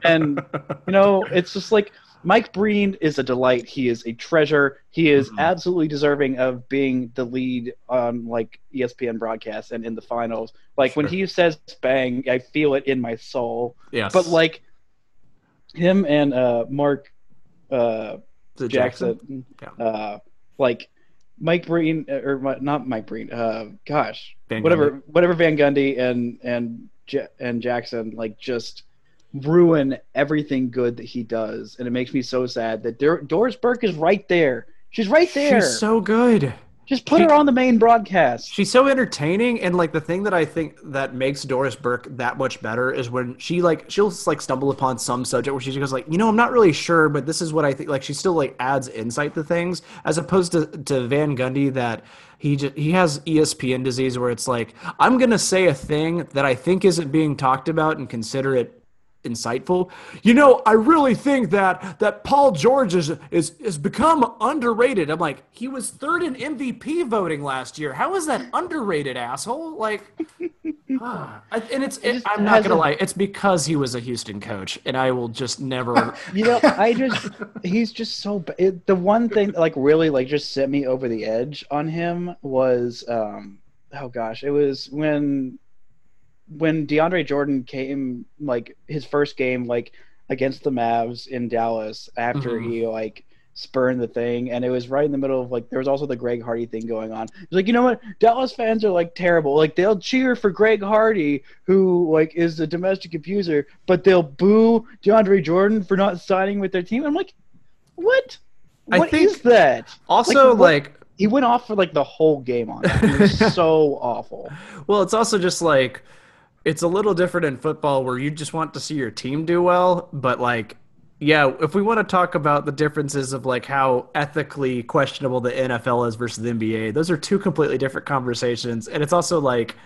And <laughs> you know, it's just like Mike Breen is a delight. He is a treasure. He is Mhm. absolutely deserving of being the lead on like ESPN broadcast and in the finals. Like when he says "bang," I feel it in my soul yes. but like him and uh mark uh The jackson, Yeah. uh like mike breen or not mike breen uh gosh Van whatever Gundy. whatever van gundy and and Ja- and jackson like just ruin everything good that he does and it makes me so sad that Dor- doris burke is right there she's right there She's so good. Just put she- her on the main broadcast She's so entertaining, and like the thing that I think that makes Doris Burke that much better is when she like she'll just, like stumble upon some subject where she goes like, you know, I'm not really sure, but this is what I think. Like she still like adds insight to things, as opposed to to Van Gundy that he just he has ESPN disease where it's like I'm gonna say a thing that I think isn't being talked about and consider it insightful. You know, I really think that that Paul George is is is become underrated. I'm like, he was third in MVP voting last year. How is that underrated, asshole? Like, <laughs> ah. And it's it, I'm not gonna a- lie, it's because he was a Houston coach, and I will just never. <laughs> You know, I just he's just so it, the one thing like really like just set me over the edge on him was um oh gosh, it was when when DeAndre Jordan came like his first game like against the Mavs in Dallas after Mhm. he like spurned the thing and it was right in the middle of like there was also the Greg Hardy thing going on. It's like, you know what? Dallas fans are like terrible. Like they'll cheer for Greg Hardy who like is a domestic abuser, but they'll boo DeAndre Jordan for not signing with their team. I'm like, what? I What is think- that? Also, Like, what- like, He went off for like the whole game on that. It was <laughs> so awful. well, it's also just like it's a little different in football where you just want to see your team do well, but like yeah, if we want to talk about the differences of like how ethically questionable the NFL is versus the NBA, those are two completely different conversations. And it's also like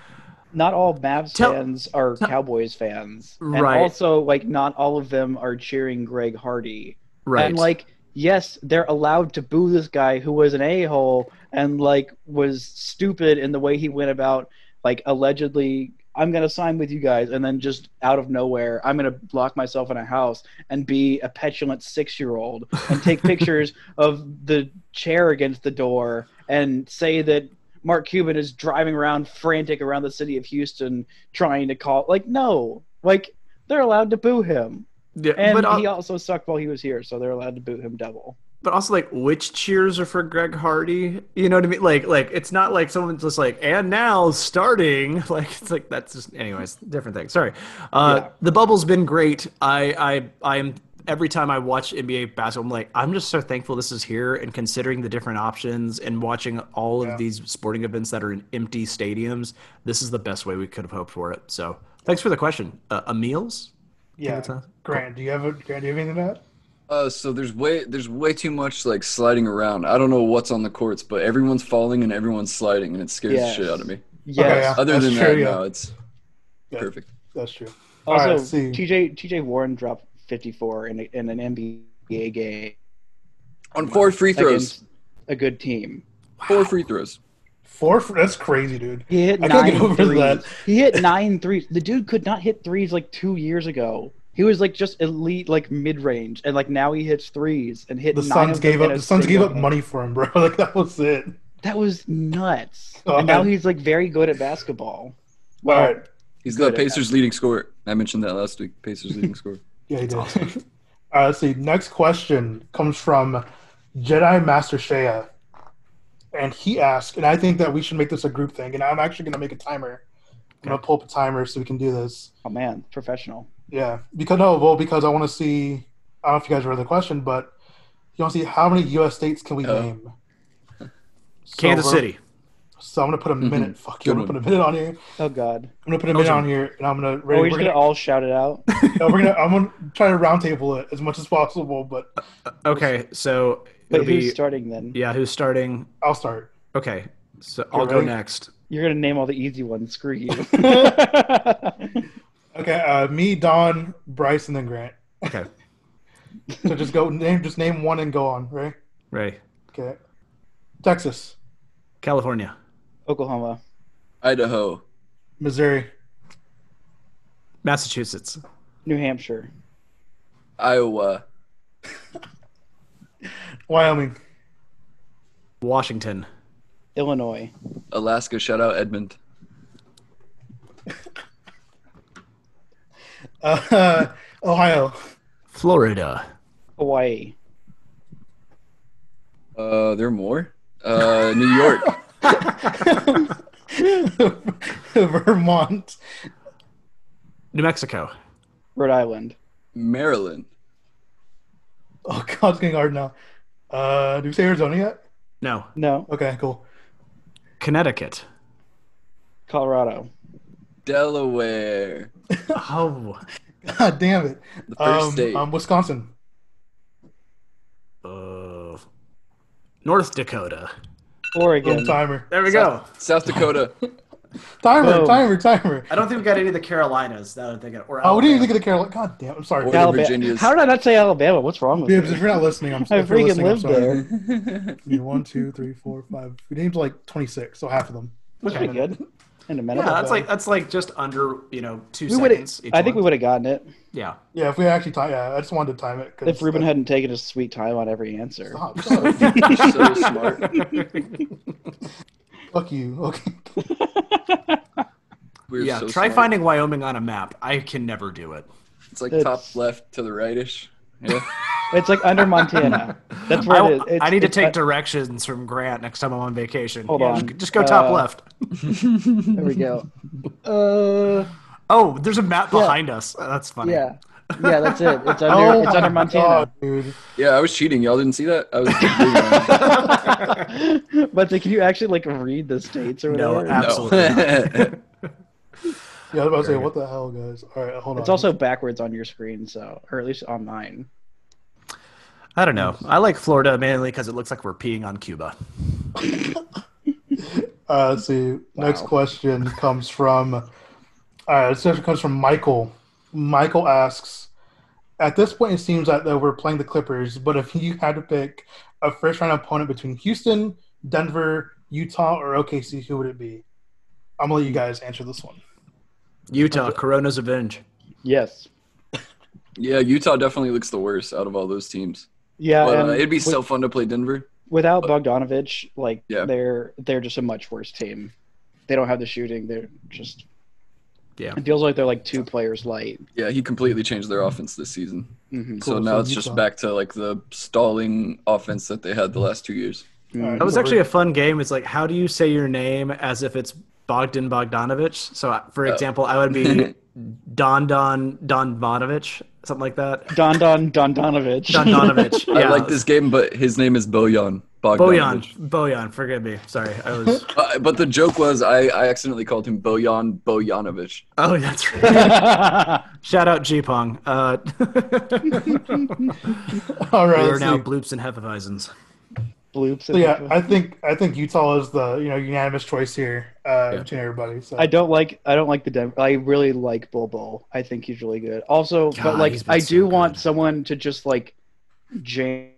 not all Mavs Tell- fans are Cowboys fans, and Right. also like not all of them are cheering Greg Hardy. right. And like, yes, they're allowed to boo this guy who was an a hole and like was stupid in the way he went about like allegedly. I'm gonna sign with you guys, and then just out of nowhere, I'm gonna lock myself in a house and be a petulant six year old and take <laughs> pictures of the chair against the door and say that Mark Cuban is driving around frantic around the city of Houston trying to call. Like, no, like they're allowed to boo him, yeah, and but, al- he also sucked while he was here, so they're allowed to boo him double. But also like which cheers are for Greg Hardy? You know what I mean? Like like it's not like someone's just like and now starting <laughs> like it's like that's just anyways different thing. Sorry. Uh Yeah. the bubble's been great. I I I'm every time I watch NBA basketball, I'm like, I'm just so thankful this is here and considering the different options and watching all Yeah. of these sporting events that are in empty stadiums. This is the best way we could have hoped for it. So thanks for the question. Uh, Emil's? Yeah. Grant, do you have a Grant? Do you have anything to that? Uh, so there's way there's way too much like sliding around. I don't know what's on the courts, but everyone's falling and everyone's sliding, and it scares Yes. the shit out of me. Yes. Okay, yeah. Other That's than true, that, yeah. no, it's Yeah. perfect. That's true. Also, All right, see. TJ TJ Warren dropped 54 in, a, in an NBA game On four free throws, a good team. four free throws. Four. For, that's crazy, dude. He hit I can't nine get over threes. that. He hit nine threes. The dude could not hit threes like two years ago. He was like just elite, like mid range, and like now he hits threes and hit. The nine Suns gave up. The Suns gave up game. money for him, bro. <laughs> Like that was it. That was nuts. <laughs> Oh, and now he's like very good at basketball. All right. He's Good the Pacers' leading scorer. I mentioned that last week. Pacers' leading <laughs> scorer. Yeah, he did. All right, let's see. Next question comes from Jedi Master Shea. And he asked, and I think that we should make this a group thing. And I'm actually going to make a timer. I'm going to pull up a timer so we can do this. Oh man, professional. Yeah. Because, no, well, because I want to see, I don't know if you guys read the question, but you want to see how many U.S. states can we Oh. name? <laughs> Kansas we're- City. So I'm going to put a mm-hmm. minute. Fuck you. I'm going to put a minute on here. Oh god. I'm going to put a minute on here, and I'm going to. Are we We're just gonna, gonna all shout it out? <laughs> no, we're gonna. I'm going to try to roundtable it as much as possible, but uh, Okay, so But who's be, starting then? yeah, who's starting? I'll start. Okay, so I'll go ready? next. You're gonna name all the easy ones. Screw you. <laughs> Okay, uh, me, Don, Brice, and then Grant. Okay, <laughs> So just go name, just name one and go on, right? Ray, Okay. Texas, California, Oklahoma. Idaho, Missouri, Massachusetts, New Hampshire. Iowa, <laughs> Wyoming, Washington, Illinois. Alaska. Shout out Edmond. Uh, <laughs> Ohio, Florida, Hawaii. Uh, there are more. Uh, New York, <laughs> <laughs> Vermont, New Mexico, Rhode Island. Maryland, Oh God, it's getting hard now. Uh, did we say Arizona yet? no, No. Okay, cool. Connecticut. Colorado. Delaware, <laughs> Oh, God damn it. the first Um, state. um, Wisconsin, uh, North Dakota. Oregon. Boom, timer, There we go. South Dakota. <laughs> timer, Boom. timer, timer. I don't think we got any of the Carolinas. That I'm thinking. Or Oh, we didn't even think of the Carolina. God damn, I'm sorry. Alabama. How did I not say Alabama? What's wrong with you if me? you're not listening, I'm <laughs> I freaking listening, I'm lived sorry. there. I mean, one, two, three, four, five. We named like 26, so half of them. That's pretty good. In a minute. Yeah, that's like that's like just under you know two we seconds. each I think we would have gotten it Yeah. Yeah, if we actually time, yeah, I just wanted to time it. 'cause if Ruben that- hadn't taken his sweet time on every answer. Stop, stop. <laughs> so smart. <laughs> Fuck you. Okay. <laughs> We're yeah. so try smart. finding Wyoming on a map. I can never do it. It's like It's- top left to the rightish. Yeah. It's like under Montana. That's where I, it is. It's, I need to take uh, directions from Grant next time I'm on vacation. Hold Yeah, on. Just, just go top Uh, left. <laughs> There we go. Uh, Oh, there's a map yeah. behind us. That's funny. yeah, yeah. That's it. It's under. <laughs> Oh it's under Montana. God, dude. yeah, I was cheating. Y'all didn't see that? I was. <laughs> but can you actually like read the states or No, whatever? absolutely. no. Yeah, I was about to say, what the hell, guys? All right, hold on. It's also backwards on your screen, so or at least on mine. I don't know. I like Florida mainly because it looks like we're peeing on Cuba. <laughs> Uh, let's see. Next question comes from. Uh, this question comes from Michael. Michael asks, "At this point, it seems that that we're playing the Clippers, but if you had to pick a first round opponent between Houston, Denver, Utah, or OKC, who would it be?" I'm gonna let you guys answer this one. Utah, Corona's Avenge. Yes. yeah, Utah definitely looks the worst out of all those teams. Yeah, But uh, it'd be with- so fun to play Denver. without Bogdanovich, like Yeah. they're they're just a much worse team. They don't have the shooting. They're just. Yeah. It feels like they're like two players light. Yeah, he completely changed their offense this season. hmm so Cool, now so it's just back to like the stalling offense that they had the last two years. All right, That was actually a fun game. It's like, how do you say your name as if it's Bogdan Bogdanovich. So, uh, for example, I would be <laughs> Don Don Don Vonovich, something like that. Don Don Don Donovich. Don Donovich. <laughs> I like this game, but his name is Bojan. Bojan. Bogdanovic. Bojan. Forgive me. Sorry. I was. <laughs> Uh, but the joke was I, I accidentally called him Bojan Bojanovic. Oh, that's right. Shout out G Pong. Uh, All right. we are now see. Bloops and Hefeweizens. Bloops. So yeah, I think I think Utah is the you know unanimous choice here uh, between everybody. So I don't like I don't like the Denver. I really like Bol Bol. I think he's really good. Also, God, but like I so do want someone to just like jam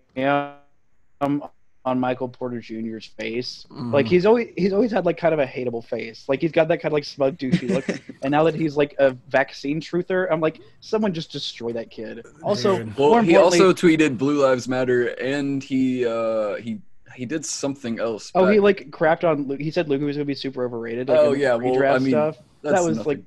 on Michael Porter Jr.'s face. Like Mm. he's always he's always had like kind of a hateable face. Like he's got that kind of like smug douchey look. <laughs> and now that he's like a vaccine truther, I'm like someone just destroy that kid. Also, Well, he also tweeted Blue Lives Matter, and he uh, he he did something else. oh he like crapped on. Luke. He said Luka was gonna be super overrated. Like, Oh, yeah, well, I mean, stuff. that's That was nothing. like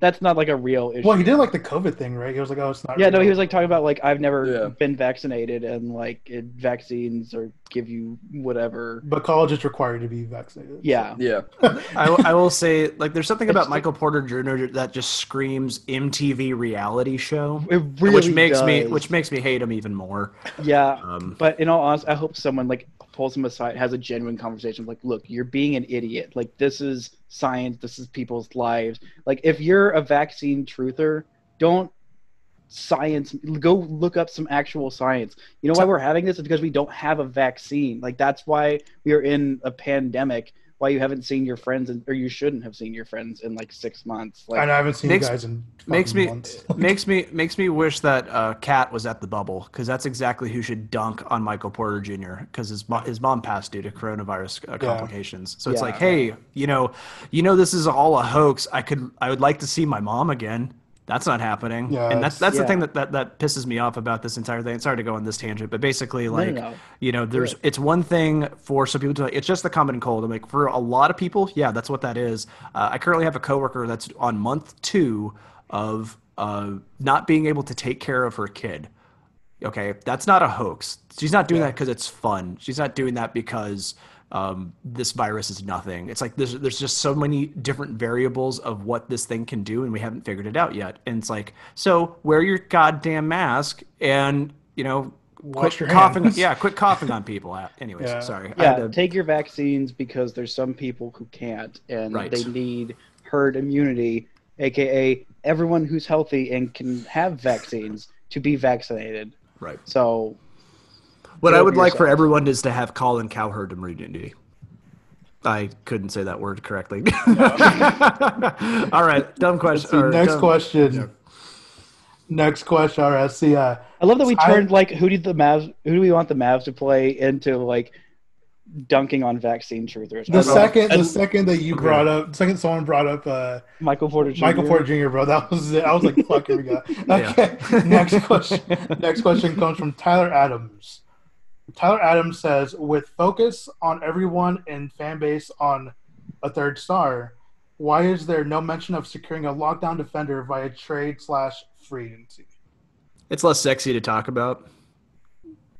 that's not like a real issue. well, he did like the COVID thing, right? He was like, "Oh, it's not." Yeah, no, he was like talking about like I've never Yeah. been vaccinated and like it, vaccines or give you whatever. But college is required to be vaccinated. Yeah, yeah. <laughs> I, I will say, like, there's something about Michael Porter Jr. that just screams MTV reality show, it really which makes me which makes me hate him even more. yeah. Um, But in all honesty, I hope someone like pulls him aside, has a genuine conversation. Like, look, you're being an idiot. Like, this is science. This is people's lives. Like, if you're a vaccine truther, don't science go look up some actual science you know why we're having this is because we don't have a vaccine like that's why we are in a pandemic why you haven't seen your friends in, or you shouldn't have seen your friends in like six months like and I haven't seen Makes- you guys in makes me months. <laughs> makes me makes me wish that uh, KAT was at the bubble because that's exactly who should dunk on Michael Porter Jr. because his mo- his mom passed due to coronavirus uh, complications. So it's Yeah. like, hey, you know, you know, this is all a hoax. I could I would like to see my mom again. That's not happening, Yeah, and that's it's- that's the thing that, that that pisses me off about this entire thing. Sorry to go on this tangent, but basically, like, no. you know, there's it's one thing for some people to like, it's just the common cold. I'm like, for a lot of people, yeah, that's what that is. Uh, I currently have a coworker that's on month two of uh, not being able to take care of her kid. Okay, that's not a hoax. She's not doing that because it's fun. She's not doing that because um, this virus is nothing. It's like there's there's just so many different variables of what this thing can do, and we haven't figured it out yet. And it's like, so wear your goddamn mask, and you know, Wash quit your coughing. hands. <laughs> Yeah, quit coughing on <laughs> people. Uh, Anyways, Yeah. sorry. Yeah to- take your vaccines because there's some people who can't and Right. they need herd immunity aka everyone who's healthy and can have vaccines to be vaccinated right. so What I would like for everyone is to have Colin Cowherd immunity. I couldn't say that word correctly. <laughs> All right, dumb question. See, next dumb- question. Next question. All right. let's See, uh, i love that we I- turned like who did the mavs who do we want the mavs to play into like dunking on vaccine truthers the second, I- the second that you brought up, the second someone brought up, uh, michael porter Jr. Michael Porter Jr., bro. That was it. I was like, fuck, here we go. <laughs> Okay. Next question. Next question comes from Tyler Adams. Tyler Adams says, with focus on everyone and fan base on a third star, why is there no mention of securing a lockdown defender via trade slash free agency? It's less sexy to talk about.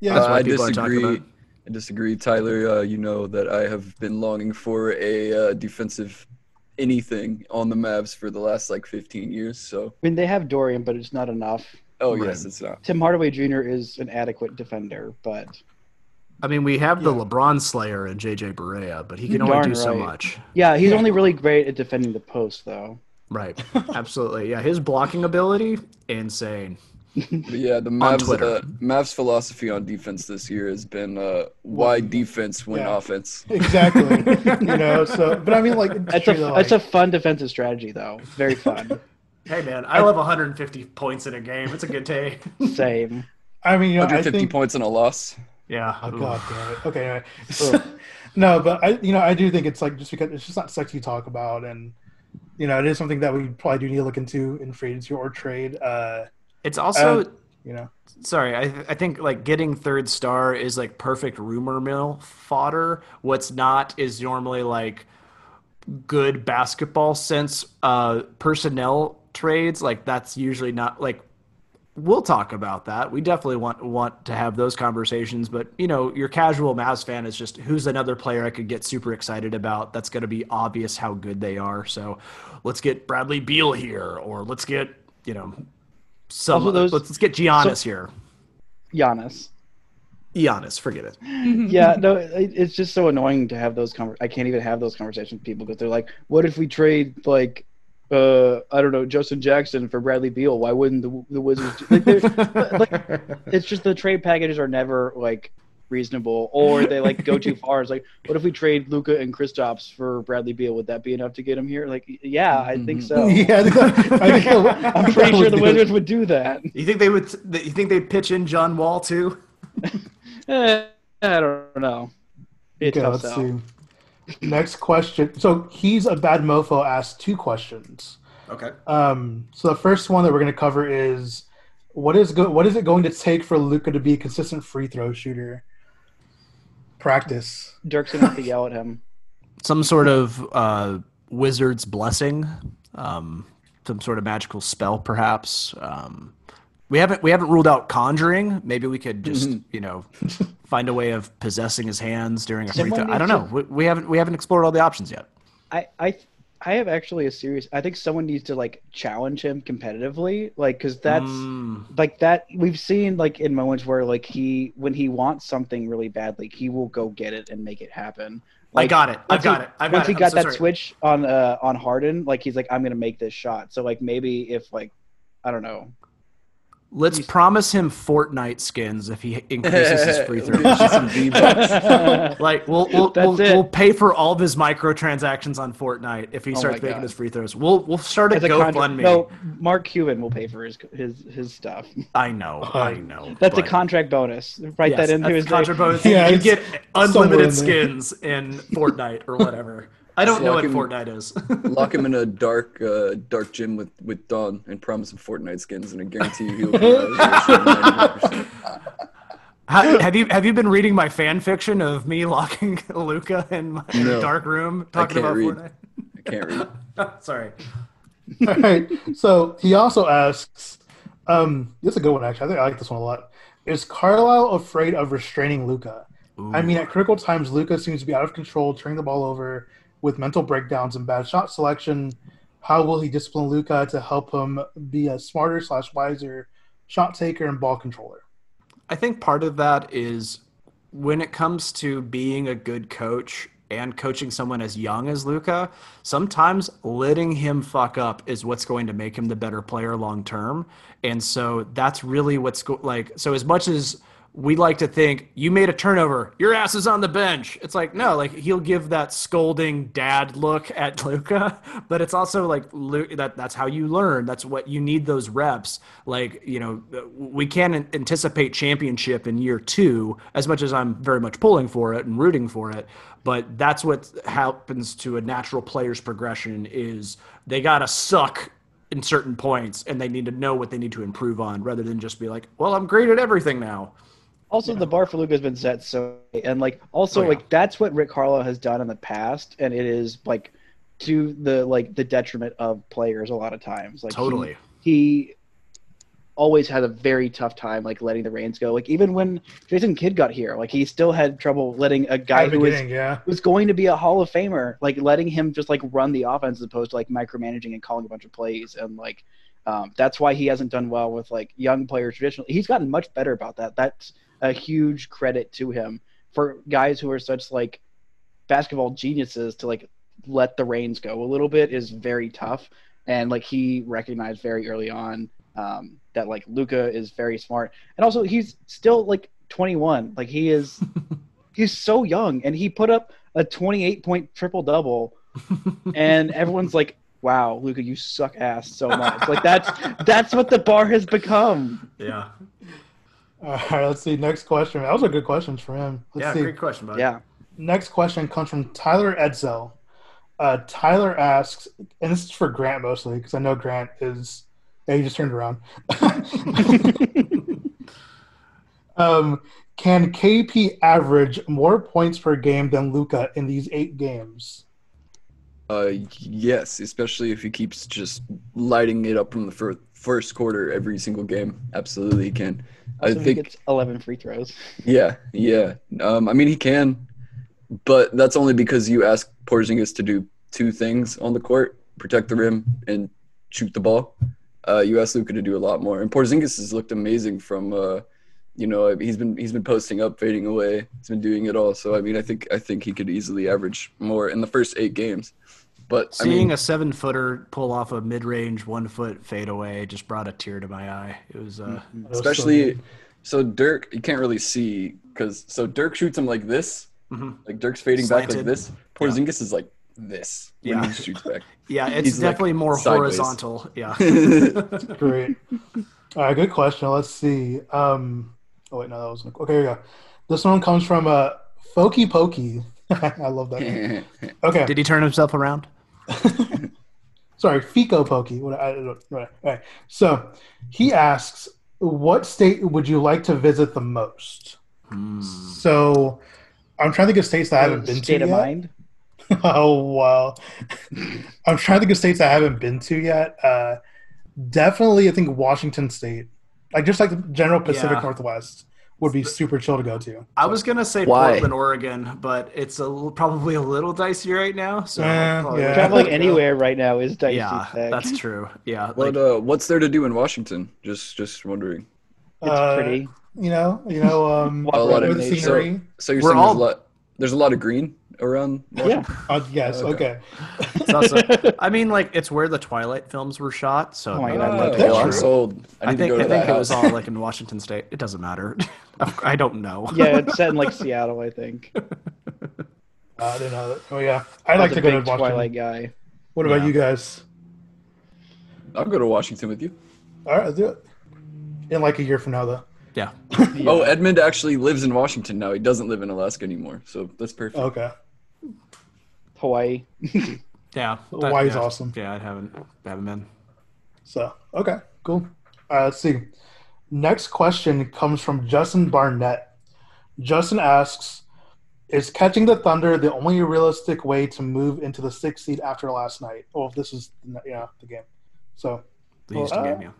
Yeah, That's Uh, why I people are talking disagree. about I disagree, Tyler. Uh, you know that I have been longing for a uh, defensive anything on the Mavs for the last like 15 years. So, i mean they have dorian but it's not enough oh Right. yes, it's not. tim hardaway jr is an adequate defender but I mean, we have the Yeah. LeBron Slayer and JJ Barea, but he can only Darn do so much. yeah he's only really great at defending the post though Right. <laughs> Absolutely. Yeah, his blocking ability, insane. But <laughs> yeah, the Mavs, uh, Mavs philosophy on defense this year has been uh, wide defense win Yeah. offense. <laughs> exactly. you know, so, but I mean, like, it's That's a true, that's like- a fun defensive strategy though. Very fun. Hey, man, I love 150 points in a game. It's a good day. Same. I mean, you know, I 150 think, points in a loss. Yeah. Oh god damn it. Okay, anyway. <laughs> no, but I you know, I do think it's like just because it's just not sexy to talk about and you know, it is something that we probably do need to look into in free agency or trade. Uh It's also. Uh, you know. sorry I, I think like getting third star is like perfect rumor mill fodder what's not is normally like good basketball sense uh personnel trades like that's usually not like we'll talk about that. We definitely want want to have those conversations. But you know, your casual Mavs fan is just who's another player I could get super excited about. That's going to be obvious how good they are. So let's get Bradley Beal here, or let's get you know some. Also those- let's, let's get Giannis so- here. Giannis. Giannis, forget it. <laughs> yeah, no, it, it's just so annoying to have those. Conver- I can't even have those conversations with people because they're like, "What if we trade like, uh, I don't know, Justin Jackson for Bradley Beal? Why wouldn't the the Wizards?" Do-? Like, like, <laughs> it's just the trade packages are never like reasonable, or they like go too far. It's like, what if we trade Luka and Kristaps for Bradley Beal? Would that be enough to get him here? Like, yeah, I think so. <laughs> yeah, I think that- I think that- I'm pretty sure the. Wizards would do that. You think they would? You think they'd pitch in John Wall too? <laughs> Eh, I don't know. It's Okay, tough let's see. Next question. So he's a bad mofo. Asked two questions. Okay. Um, so the first one that we're going to cover is what is go- what is it going to take for Luka to be a consistent free throw shooter? Practice. Dirk's gonna have to yell at him. <laughs> Some sort of uh, wizard's blessing, um, some sort of magical spell, perhaps. Um, we haven't we haven't ruled out conjuring. Maybe we could just you know find a way of possessing his hands during a free throw. I don't know. We, we haven't we haven't explored all the options yet. I I I have actually a serious. I think someone needs to like challenge him competitively, like because that's Mm, like that we've seen like in moments where like he when he wants something really badly, he will go get it and make it happen. I got it. I've got he- it. I've once got he it. Got so that sorry. switch on uh on Harden, like he's like I'm gonna make this shot. So like maybe if like I don't know. Let's promise him Fortnite skins if he increases his free <laughs> throws. <laughs> Like we'll we'll, we'll, we'll pay for all of his microtransactions on Fortnite if he Oh starts my making God. his free throws. We'll we'll start a As a contra- GoFundMe. no, Mark Cuban will pay for his his his stuff. I know, uh, I know. That's a contract bonus. Write Yes, that into his contract bonus. <laughs> Yeah, you get somewhere unlimited in skins in Fortnite or whatever. I don't know what Fucking- Fortnite is. <laughs> Lock him in a dark, uh, dark gym with with Don and promise him Fortnite skins, and I guarantee you he'll. Be, uh, shooting 90%. How- have you have you been reading my fan fiction of me locking <laughs> Luka in my No. dark room talking about read. Fortnite? I can't read. <laughs> Sorry. All right. So he also asks, um, this is a good one actually. I think I like this one a lot. Is Carlisle afraid of restraining Luka? I mean, at critical times, Luka seems to be out of control, turning the ball over with mental breakdowns and bad shot selection. How will he discipline Luka to help him be a smarter slash wiser shot taker and ball controller? I think part of that is when it comes to being a good coach and coaching someone as young as Luka, sometimes letting him fuck up is what's going to make him the better player long term. And so that's really what's go- like. So as much as we like to think you made a turnover, your ass is on the bench. It's like no, like he'll give that scolding dad look at <laughs> Luka, but it's also like that. That's how you learn. That's what you need those reps. Like you know, we can't anticipate championship in year two as much as I'm very much pulling for it and rooting for it. But that's what happens to a natural player's progression is they gotta suck in certain points and they need to know what they need to improve on rather than just be like, well, I'm great at everything now. Also, the bar for Luka has been set so, and like also Oh, yeah. like that's what Rick Carlisle has done in the past, and it is like to the like the detriment of players a lot of times. Like he- Totally. he, always had a very tough time like letting the reins go. Like even when Jason Kidd got here, like he still had trouble letting a guy who was yeah. was going to be a Hall of Famer, like letting him just like run the offense as opposed to like micromanaging and calling a bunch of plays. And like um, that's why he hasn't done well with like young players traditionally. He's gotten much better about that. That's a huge credit to him for guys who are such like basketball geniuses to like let the reins go a little bit is very tough. And like he recognized very early on um, that like Luka is very smart, and also he's still like 21. Like he is, <laughs> he's so young, and he put up a 28 point triple double, <laughs> and everyone's like, "Wow, Luka, you suck ass so much." like that's that's what the bar has become. Yeah. All right, let's see. Next question. That was a good question for him. Let's yeah, see. great question, buddy. Yeah. Next question comes from Tyler Edsel. Uh, Tyler asks, and this is for Grant mostly because I know Grant is. Yeah, he just turned around. <laughs> um, can KP average more points per game than Luka in these eight games? Uh, yes, especially if he keeps just lighting it up from the fir- first quarter every single game. Absolutely, he can. I Also, he think. gets 11 free throws. <laughs> Yeah, yeah. Um, I mean, he can, but that's only because you ask Porzingis to do two things on the court: protect the rim and shoot the ball. Uh, you ask Luka to do a lot more, and Porzingis has looked amazing from. Uh, you know, he's been he's been posting up, fading away. He's been doing it all. So I mean, I think I think he could easily average more in the first eight games. But I Seeing mean, a seven footer pull off a mid range one foot fadeaway just brought a tear to my eye. It was uh, That was so especially so Dirk, you can't really see because so Dirk shoots him like this, Mhm. like Dirk's fading back like this. Porzingis is like this when Yeah. he shoots back. <laughs> yeah, it's He's, like, definitely more sideways. horizontal. Yeah. <laughs> <laughs> Great. All right, good question. Let's see. Um, oh wait, no, that was okay. Here we go. This one comes from uh, Fokey Pokey. I love that. Name. Okay, Did he turn himself around? <laughs> sorry, Fico Pokey. What I don't. Right. So he asks, "What state would you like to visit the most?" So I'm trying to think of states that I haven't been to State yet. of mind. <laughs> oh wow! I'm trying to think of states I haven't been to yet. Uh, definitely, I think Washington State, like just like the general Pacific Yeah. Northwest, would be super chill to go to. I was gonna say Why? Portland, Oregon, but it's a, l- probably a little dicey right now. So Eh, yeah. Traveling anywhere right now is dicey. yeah, Tech. that's true. Yeah, what like, uh, what's there to do in Washington? Just just wondering. It's Uh, pretty. You know, you know, um, <laughs> A lot of the nature. scenery. So you're We're saying all- there's a lot there's a lot of green around Washington? Yeah. Uh, yes, okay. it's also, I mean, like it's where the Twilight films were shot. So Oh my maybe God, I'd like to that's go I'm sold. I I think I think that it was all like in <laughs> Washington State. It doesn't matter. <laughs> I don't know. Yeah, it's set in like Seattle, I think. Uh, <laughs> I didn't know. Oh yeah, I'd I like to go to Washington. Twilight guy. What about Yeah. you guys? I'll go to Washington with you. All right, let's do it. In like a year from now, though. Yeah. Oh, Edmond actually lives in Washington now. He doesn't live in Alaska anymore. So that's perfect. Okay. Hawaii. <laughs> Yeah. Hawaii's yeah. awesome. Yeah, I haven't haven't been. So okay, cool. All right, let's see. Next question comes from Justin Barnett. Justin asks, "Is catching the Thunder the only realistic way to move into the sixth seed after last night?" Oh, if this is yeah the game. So The Houston uh, game, yeah.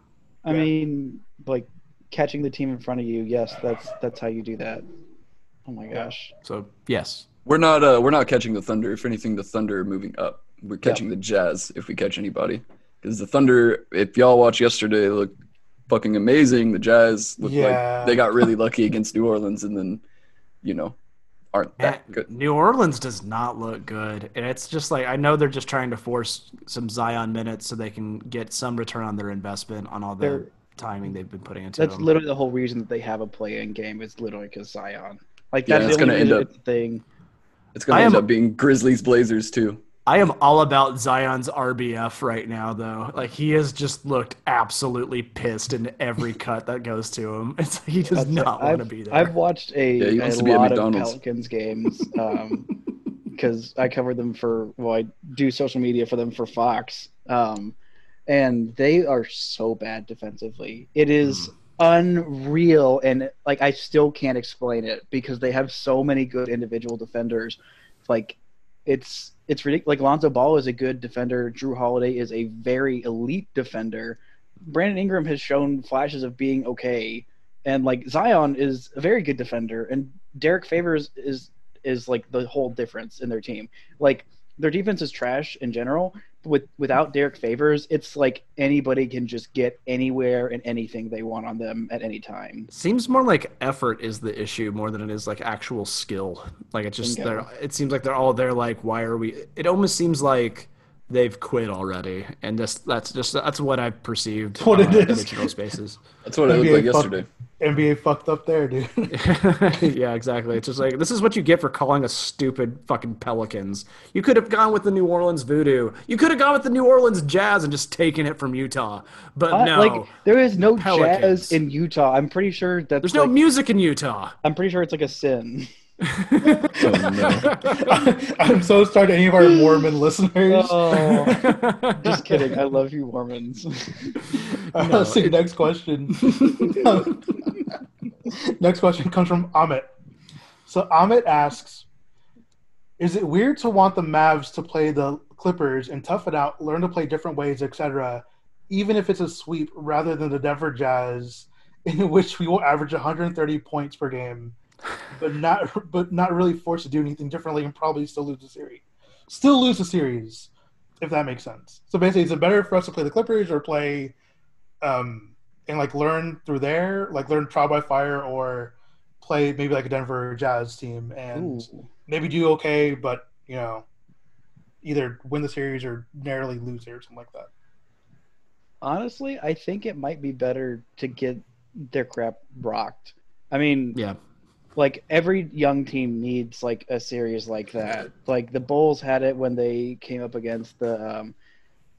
I mean, like catching the team in front of you. Yes, that's that's how you do that. Oh my gosh. So yes. We're not uh we're not catching the Thunder. If anything, the Thunder are moving up. We're catching the Jazz if we catch anybody. Because the Thunder, if y'all watch yesterday, looked fucking amazing. The Jazz looked Yeah. like they got really lucky against New Orleans, and then you know aren't Man, that good. New Orleans does not look good, and it's just like I know they're just trying to force some Zion minutes so they can get some return on their investment on all their They're- timing they've been putting into That's them. literally the whole reason that they have a play-in game is literally because Zion. Like that's it's the only gonna end reason up- thing. It's gonna end am- up being Grizzlies Blazers too. I am all about Zion's RBF right now, though. Like he has just looked absolutely pissed in every <laughs> cut that goes to him. <laughs> It's like he does That's not want to be there. I've watched a, Yeah, he a to be at lot of McDonald's. Pelicans games <laughs> because I cover them for well, I do social media for them for Fox, um, and they are so bad defensively. It is unreal, and like I still can't explain it because they have so many good individual defenders. Like it's it's ridiculous. Like Lonzo Ball is a good defender. Jrue Holiday is a very elite defender. Brandon Ingram has shown flashes of being okay, and like Zion is a very good defender, and Derrick Favors is is like the whole difference in their team. Like their defense is trash in general. But with without Derrick Favors, it's like anybody can just get anywhere and anything they want on them at any time. Seems more like effort is the issue more than it is like actual skill. Like it just they're it seems like they're all there like why are we it almost seems like they've quit already and just that's just that's what I perceived What on it my is. Spaces. That's what it looked NBA like fuck- yesterday. NBA fucked up there, dude. <laughs> yeah, exactly. It's just like this is what you get for calling us stupid fucking Pelicans. You could have gone with the New Orleans Voodoo. You could have gone with the New Orleans Jazz and just taken it from Utah. But Uh, no, Like there is no Pelicans. jazz in Utah. I'm pretty sure that there's no music in Utah. I'm pretty sure it's like a sin. <laughs> Oh no. <laughs> I'm so sorry to any of our Mormon listeners. Oh, <laughs> just kidding. I love you, Mormons. <laughs> Uh, let's see. Next question. next question comes from Amit. So Amit asks, "Is it weird to want the Mavs to play the Clippers and tough it out, learn to play different ways, etc., even if it's a sweep, rather than the Denver Jazz, in which we will average 130 points per game, but not but not really forced to do anything differently and probably still lose the series. Still lose the series, if that makes sense. So basically, is it better for us to play the Clippers or play, um, and like learn through there, like learn trial by fire, or play maybe like a Denver Jazz team and Ooh. maybe do okay, but you know, either win the series or narrowly lose it or something like that. Honestly, I think it might be better to get their crap rocked. I mean, Yeah. Like every young team needs like a series like that. Like the Bulls had it when they came up against the um,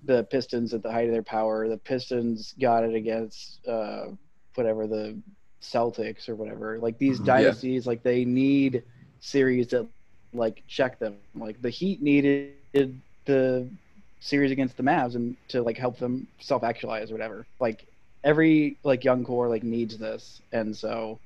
the Pistons at the height of their power. The Pistons got it against uh, whatever the Celtics or whatever. Like these Mhm. Yeah. dynasties, like they need series that like check them. Like the Heat needed the series against the Mavs and to like help them self actualize or whatever. Like every like young core like needs this, and so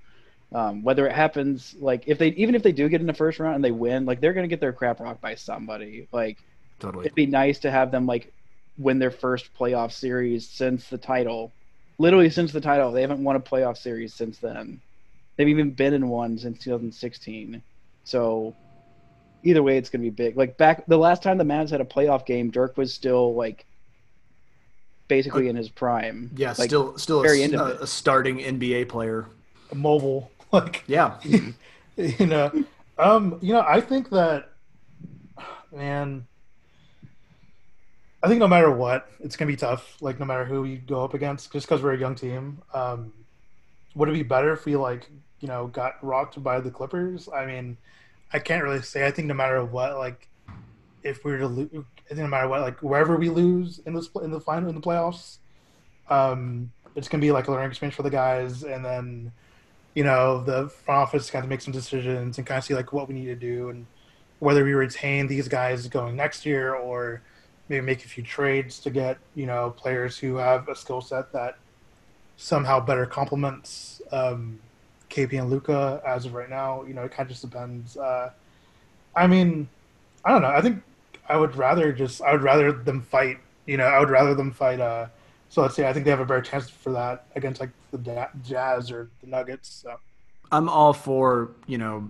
um, whether it happens like if they even if they do get in the first round and they win, like they're gonna get their crap rocked by somebody. Like Totally. it'd be nice to have them like win their first playoff series since the title. Literally since the title, they haven't won a playoff series since then. They've even been in one since 2016. So either way, it's gonna be big. Like back the last time the Mavs had a playoff game, Dirk was still like basically in his prime. Yeah, Like, still still very a, into it. a starting NBA player. Mobile, <laughs> like Yeah. <laughs> you know, um, you know, I think that, man, I think no matter what, it's gonna be tough. Like no matter who you go up against, just because we're a young team. Um, would it be better if we like, you know, got rocked by the Clippers? I mean, I can't really say. I think no matter what, like, if we were to lose, I think no matter what, like wherever we lose in this in the final in the playoffs, um, it's gonna be like a learning experience for the guys, and then you know, the front office kind of make some decisions and kind of see like what we need to do and whether we retain these guys going next year or maybe make a few trades to get, you know, players who have a skill set that somehow better complements um, KP and Luka as of right now. You know, it kind of just depends. Uh, I mean, I don't know. I think I would rather just, I would rather them fight, you know, I would rather them fight. Uh, so let's say I think they have a better chance for that against like the Jazz or the Nuggets. So. I'm all for, you know,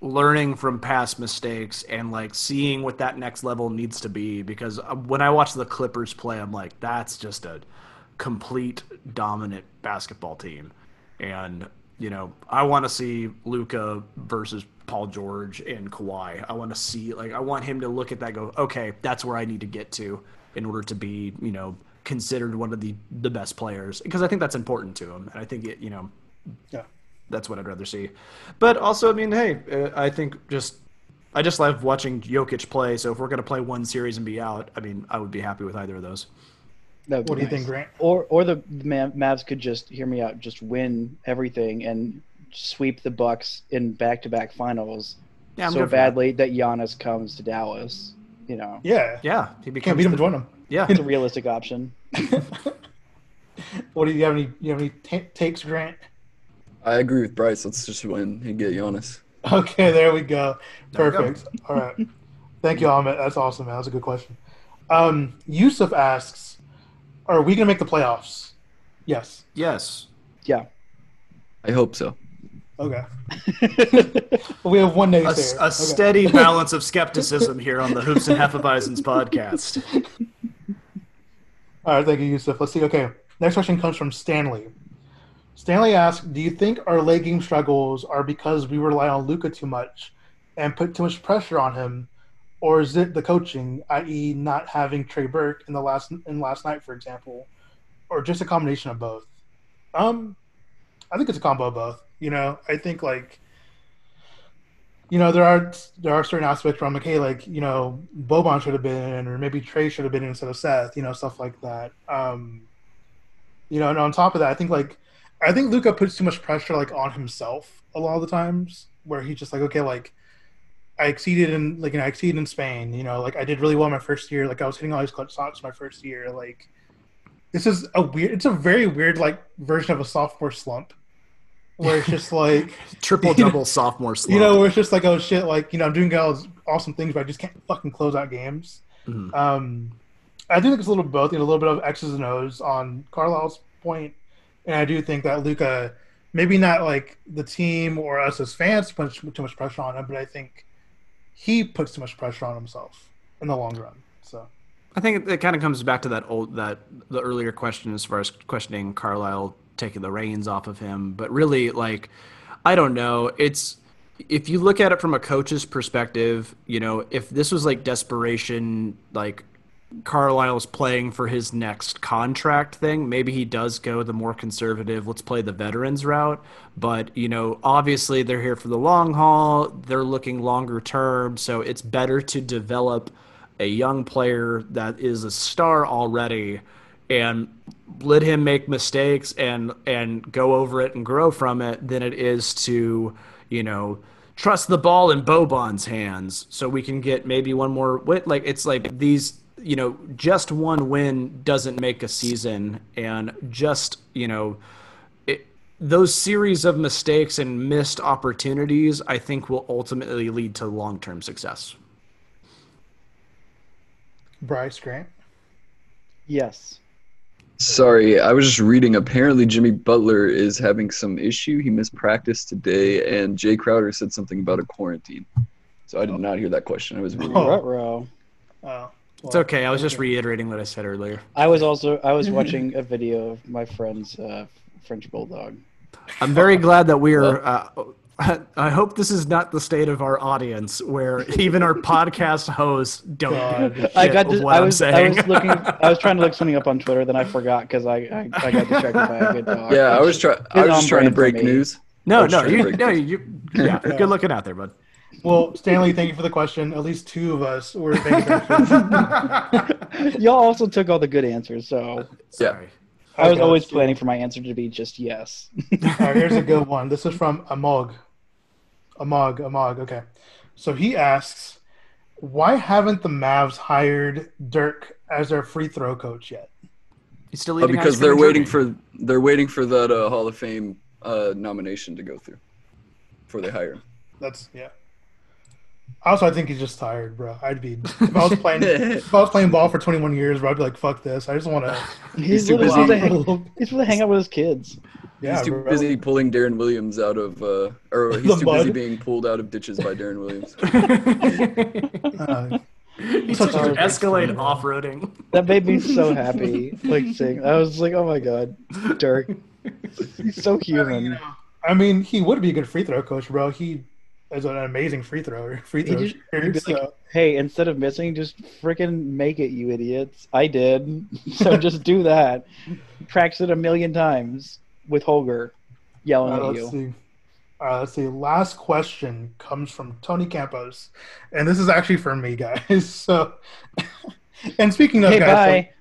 learning from past mistakes and like seeing what that next level needs to be because uh, when I watch the Clippers play, I'm like, that's just a complete dominant basketball team. And, you know, I want to see Luka versus Paul George and Kawhi. I want to see, like, I want him to look at that go, okay, that's where I need to get to in order to be, you know, considered one of the, the best players because I think that's important to him. And I think it, you know, Yeah. that's what I'd rather see. But also, I mean, hey, uh, I think just I just love watching Jokic play. So if we're gonna play one series and be out, I mean, I would be happy with either of those. That would What do you think, Grant? Or or the Mavs could just hear me out, just win everything and sweep the Bucks in back-to-back finals Yeah, so badly that. Giannis comes to Dallas. You know, Yeah. Yeah, he Can't beat him, the- join him. Yeah, it's a realistic option. <laughs> What do you have any? You have any ta takes, Grant? I agree with Brice. Let's just win and get Giannis. Okay, there we go. There we go. Perfect. All right. Thank you, Ahmed. That's awesome, man. That's a good question. Um, Yusuf asks, "Are we gonna make the playoffs?" Yes. yes. Yeah. I hope so. Okay. <laughs> we have one day. A, naysayer. s- a Okay. steady <laughs> balance of skepticism here on the Hoops and Hefeweizens podcast. All right, thank you, Yusuf. Let's see. Okay, next question comes from Stanley. Stanley asks, "Do you think our late game struggles are because we rely on Luka too much and put too much pressure on him, or is it the coaching, i.e., not having Trey Burke in the last in last night, for example, or just a combination of both?" Um, I think it's a combo of both. You know, I think like you know, there are there are certain aspects where I'm like, hey, like you know, Boban should have been, or maybe Trey should have been instead of Seth, you know, stuff like that. Um, you know, and on top of that, I think like I think Luka puts too much pressure like on himself a lot of the times, where he's just like, okay, like I exceeded in like you know, I exceeded in Spain, you know, like I did really well my first year, like I was hitting all these clutch shots my first year, like this is a weird, it's a very weird like version of a sophomore slump, where it's just like. <laughs> Triple double sophomore slump. You know, where it's just like, oh shit, like you know, I'm doing all these awesome things, but I just can't fucking close out games. Mhm. Um, I do think it's a little both, you know, a little bit of X's and O's on Carlisle's point, and I do think that Luka, maybe not like the team or us as fans put too much pressure on him, but I think he puts too much pressure on himself in the long run. So I think it, it kind of comes back to that old that the earlier question as far as questioning Carlisle taking the reins off of him, but really like I don't know, it's if you look at it from a coach's perspective, you know, if this was like desperation, like Carlisle's playing for his next contract thing, maybe he does go the more conservative, let's play the veterans route. But, you know, obviously they're here for the long haul, they're looking longer term. So it's better to develop a young player that is a star already and let him make mistakes and and go over it and grow from it than it is to you know trust the ball in Boban's hands so we can get maybe one more win. Like it's like these you know just one win doesn't make a season and just you know it, those series of mistakes and missed opportunities I think will ultimately lead to long-term success. Brice Grant. Yes. Sorry, I was just reading. Apparently, Jimmy Butler is having some issue. He missed practice today, and Jae Crowder said something about a quarantine. So I did not hear that question. I was reading. Oh. it. Ruh-roh. Oh, It's okay. I was just reiterating what I said earlier. I was also I was watching <laughs> a video of my friend's uh, French bulldog. I'm very glad that we are. Uh, I hope this is not the state of our audience, where <laughs> even our podcast hosts don't. God. give a I got dis- what I I'm was I was looking <laughs> I was trying to look something up on Twitter, then I forgot because I, I I got distracted by a good dog. Yeah, I was trying. I was just trying to break news. No, no, you, break no, news. you. Yeah, <laughs> good looking out there, bud. Well, Stanley, thank you for the question. At least two of us were paying attention. Y'all also took all the good answers, so Sorry. I was Okay, always planning for my answer to be just yes. All right, here's a good one. This is from Amog. Amog, Amog. Okay. So he asks, why haven't the Mavs hired Dirk as their free throw coach yet? He's still Uh, because they're waiting for they're waiting for that uh, Hall of Fame uh, nomination to go through before they hire him. That's yeah. Also, I think he's just tired, bro. I'd be if I was playing if I was playing ball for 21 years, bro, I'd be like, fuck this. I just want <laughs> to. He's, too busy. to hang, he's supposed to hang out with his kids. Yeah, he's too bro. busy pulling Deron Williams out of, uh, or <laughs> The he's too busy being pulled out of ditches by Deron Williams. <laughs> Uh, He's Such such an Escalade off-roading. That made me so happy. Like saying, I was like, oh my god, Dirk, he's so human. I mean, he would be a good free throw coach, bro. He is an amazing free thrower. Free He throw. just- he'd be shooter, like, hey, instead of missing, just freaking make it, you idiots. I did, <laughs> so just do that. Practice it a million times with Holger yelling Uh, at let's you. see. Uh, let's see. Last question comes from Tony Campos, and this is actually for me, guys. <laughs> So, <laughs> and speaking of Hey, guys, bye. like-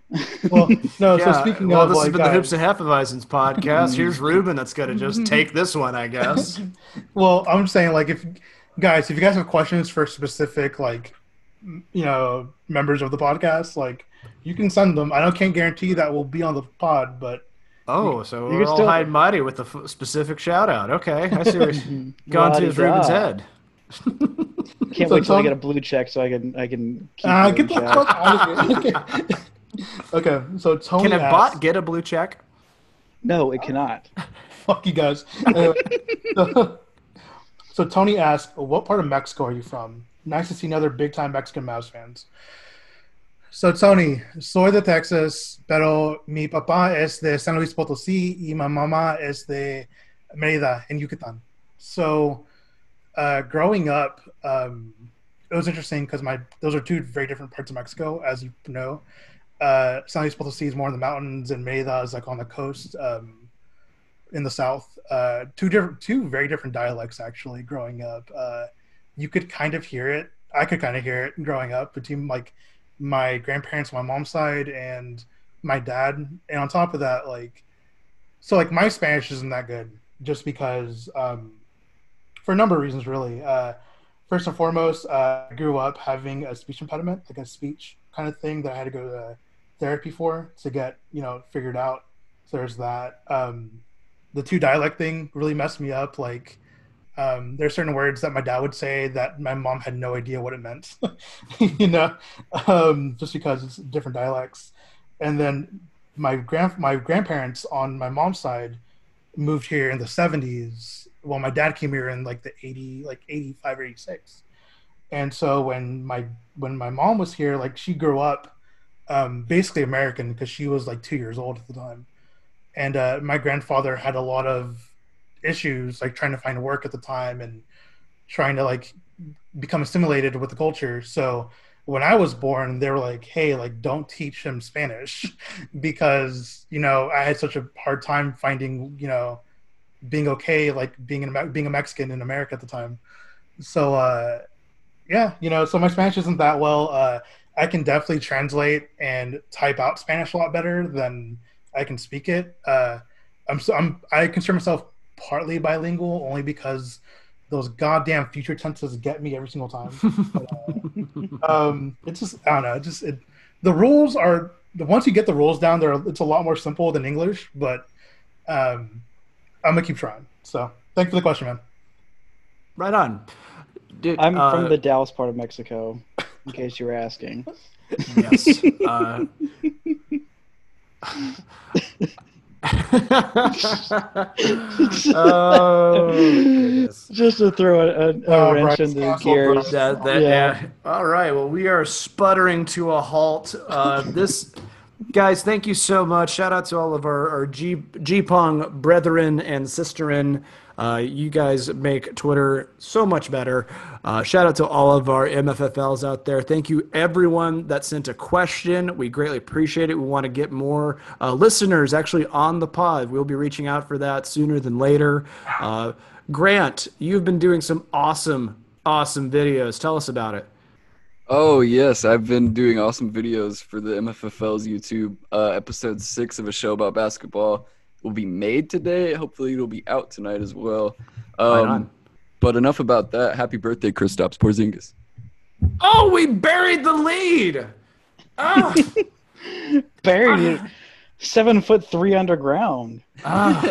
well, <laughs> no. so speaking well, of this like, has been the Hoops and Hefeweizens podcast. Here's Ruben that's going to just take this one, I guess. Well, I'm saying like if guys, if you guys have questions for specific like you know members of the podcast, like you can send them. I don't can't guarantee that will be on the pod, but Oh, so You we're can all still- high and mighty with the f- specific shout out. Okay, I see what's <laughs> gone to his La-di-da. Ruben's head. <laughs> Can't So wait till I get a blue check so I can I can keep uh, get the fuck out of here. <laughs> Okay. okay, so Tony Can a asked, bot get a blue check? No, it cannot. fuck you guys. Anyway, so, so Tony asked, "What part of Mexico are you from?" Nice to see another big time Mexican Mavs fans. So Tony, soy de Texas, pero mi papá es de San Luis Potosí y mi mamá es de Mérida in Yucatan. So, uh, growing up, um, it was interesting because my those are two very different parts of Mexico, as you know. Uh, San Luis Potosí is more in the mountains, and Mérida is like on the coast. Um, in the south uh two different two very different dialects actually growing up uh you could kind of hear it i could kind of hear it growing up between like my grandparents my mom's side and my dad. And on top of that like so like my spanish isn't that good just because um for a number of reasons really. Uh first and foremost uh, i grew up having a speech impediment like a speech kind of thing that i had to go to therapy for to get you know figured out. So there's that. Um the two dialect thing really messed me up. Like, Um, are certain words that my dad would say that my mom had no idea what it meant, <laughs> you know, um, just because it's different dialects. And then my grand my grandparents on my mom's side moved here in the 70s. Well, my dad came here in like the 80, like 85 or 86. And so when my when my mom was here, like she grew up um, basically American because she was like two years old at the time. And uh, my grandfather had a lot of issues, like trying to find work at the time and trying to like become assimilated with the culture. So when I was born, they were like, "Hey, like, don't teach him Spanish," <laughs> because you know I had such a hard time finding, you know, being okay, like being in being a Mexican in America at the time. So uh, yeah, you know, so my Spanish isn't that well. Uh, I can definitely translate and type out Spanish a lot better than I can speak it. Uh, I'm so I'm I consider myself partly bilingual only because those goddamn future tenses get me every single time. <laughs> but, uh, um, it's just I don't know. Just it, the rules are the once you get the rules down, there it's a lot more simple than English. But um, I'm gonna keep trying. So thanks for the question, man. Right on. Dude, I'm uh, from the Dallas part of Mexico, in case you were asking. Yes. Uh, <laughs> <laughs> oh, just to throw a, a, a oh, wrench in the gears. That, that, yeah. yeah. All right. Well, we are sputtering to a halt. Uh, this, guys, thank you so much. Shout out to all of our, our G G Pong brethren and sisterin. Uh, you guys make Twitter so much better. Uh, shout out to all of our MFFLs out there. Thank you, everyone that sent a question. We greatly appreciate it. We want to get more uh, listeners actually on the pod. We'll be reaching out for that sooner than later. Uh, Grant, you've been doing some awesome, awesome videos. Tell us about it. Oh yes, I've been doing awesome videos for the MFFL's YouTube. Uh, episode six of a show about basketball will be made today. Hopefully, it'll be out tonight as well. Um, but enough about that. Happy birthday, Kristaps Porzingis. Oh, we buried the lead. Oh. <laughs> buried it. Seven foot three underground. Ah. <laughs>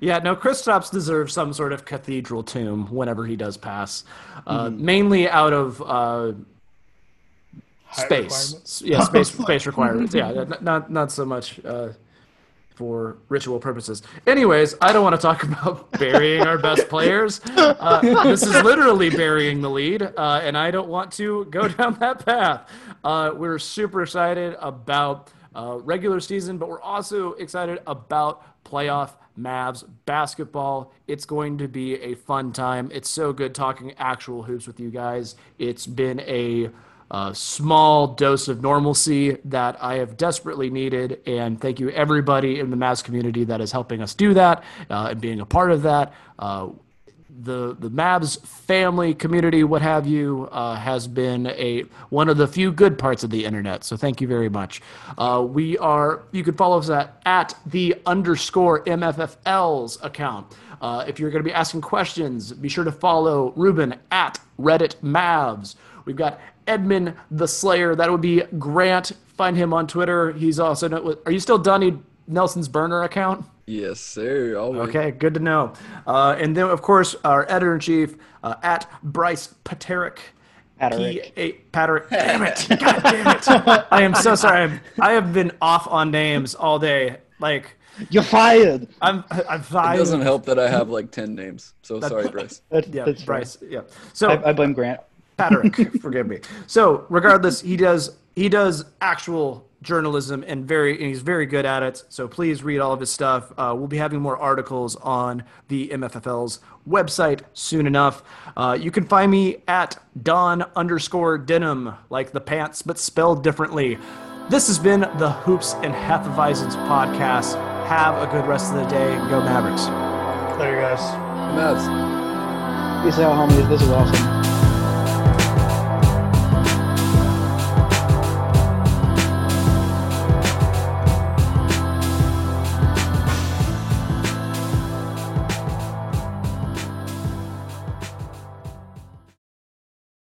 yeah, no, Kristaps deserves some sort of cathedral tomb whenever he does pass. Uh, mm-hmm. Mainly out of uh, space. Yeah, space <laughs> space requirements. Yeah, not not so much uh, for ritual purposes. Anyways, I don't want to talk <laughs> about burying our best players. Uh, this is literally burying the lead, uh, and I don't want to go <laughs> down that path. Uh, we're super excited about uh, regular season, but we're also excited about playoff Mavs basketball. It's going to be a fun time. It's so good talking actual hoops with you guys. It's been a a small dose of normalcy that I have desperately needed. And thank you, everybody in the Mavs community that is helping us do that uh, and being a part of that. Uh, the the Mavs family community, what have you, uh, has been a one of the few good parts of the internet. So thank you very much. Uh, we are you can follow us at at the underscore MFFLs account. Uh, if you're going to be asking questions, be sure to follow Ruben at Reddit Mavs. We've got Edmond the Slayer. That would be Grant. Find him on Twitter. He's also. Are you still Donnie Nelson's burner account? Yes, sir. Always. Okay, good to know. Uh, and then, of course, our editor in chief uh, at Brice Paterik. Paterik. P- Paterik. Damn it! God damn it! I am so sorry. I'm, I have been off on names all day. Like you're fired. I'm I'm fired. It doesn't help that I have like ten names. So that, sorry, Brice. That, yeah, that's Brice. Yeah. So I, I blame Grant. Patrick, <laughs> forgive me. So, regardless, he does he does actual journalism and very and he's very good at it. So please read all of his stuff. Uh, we'll be having more articles on the MFFL's website soon enough. Uh, you can find me at Don underscore Denham, like the pants but spelled differently. This has been the Hoops and Hefeweizens podcast. Have a good rest of the day. Go Mavericks. Later, guys. Mavs. Peace out, homies. This is awesome.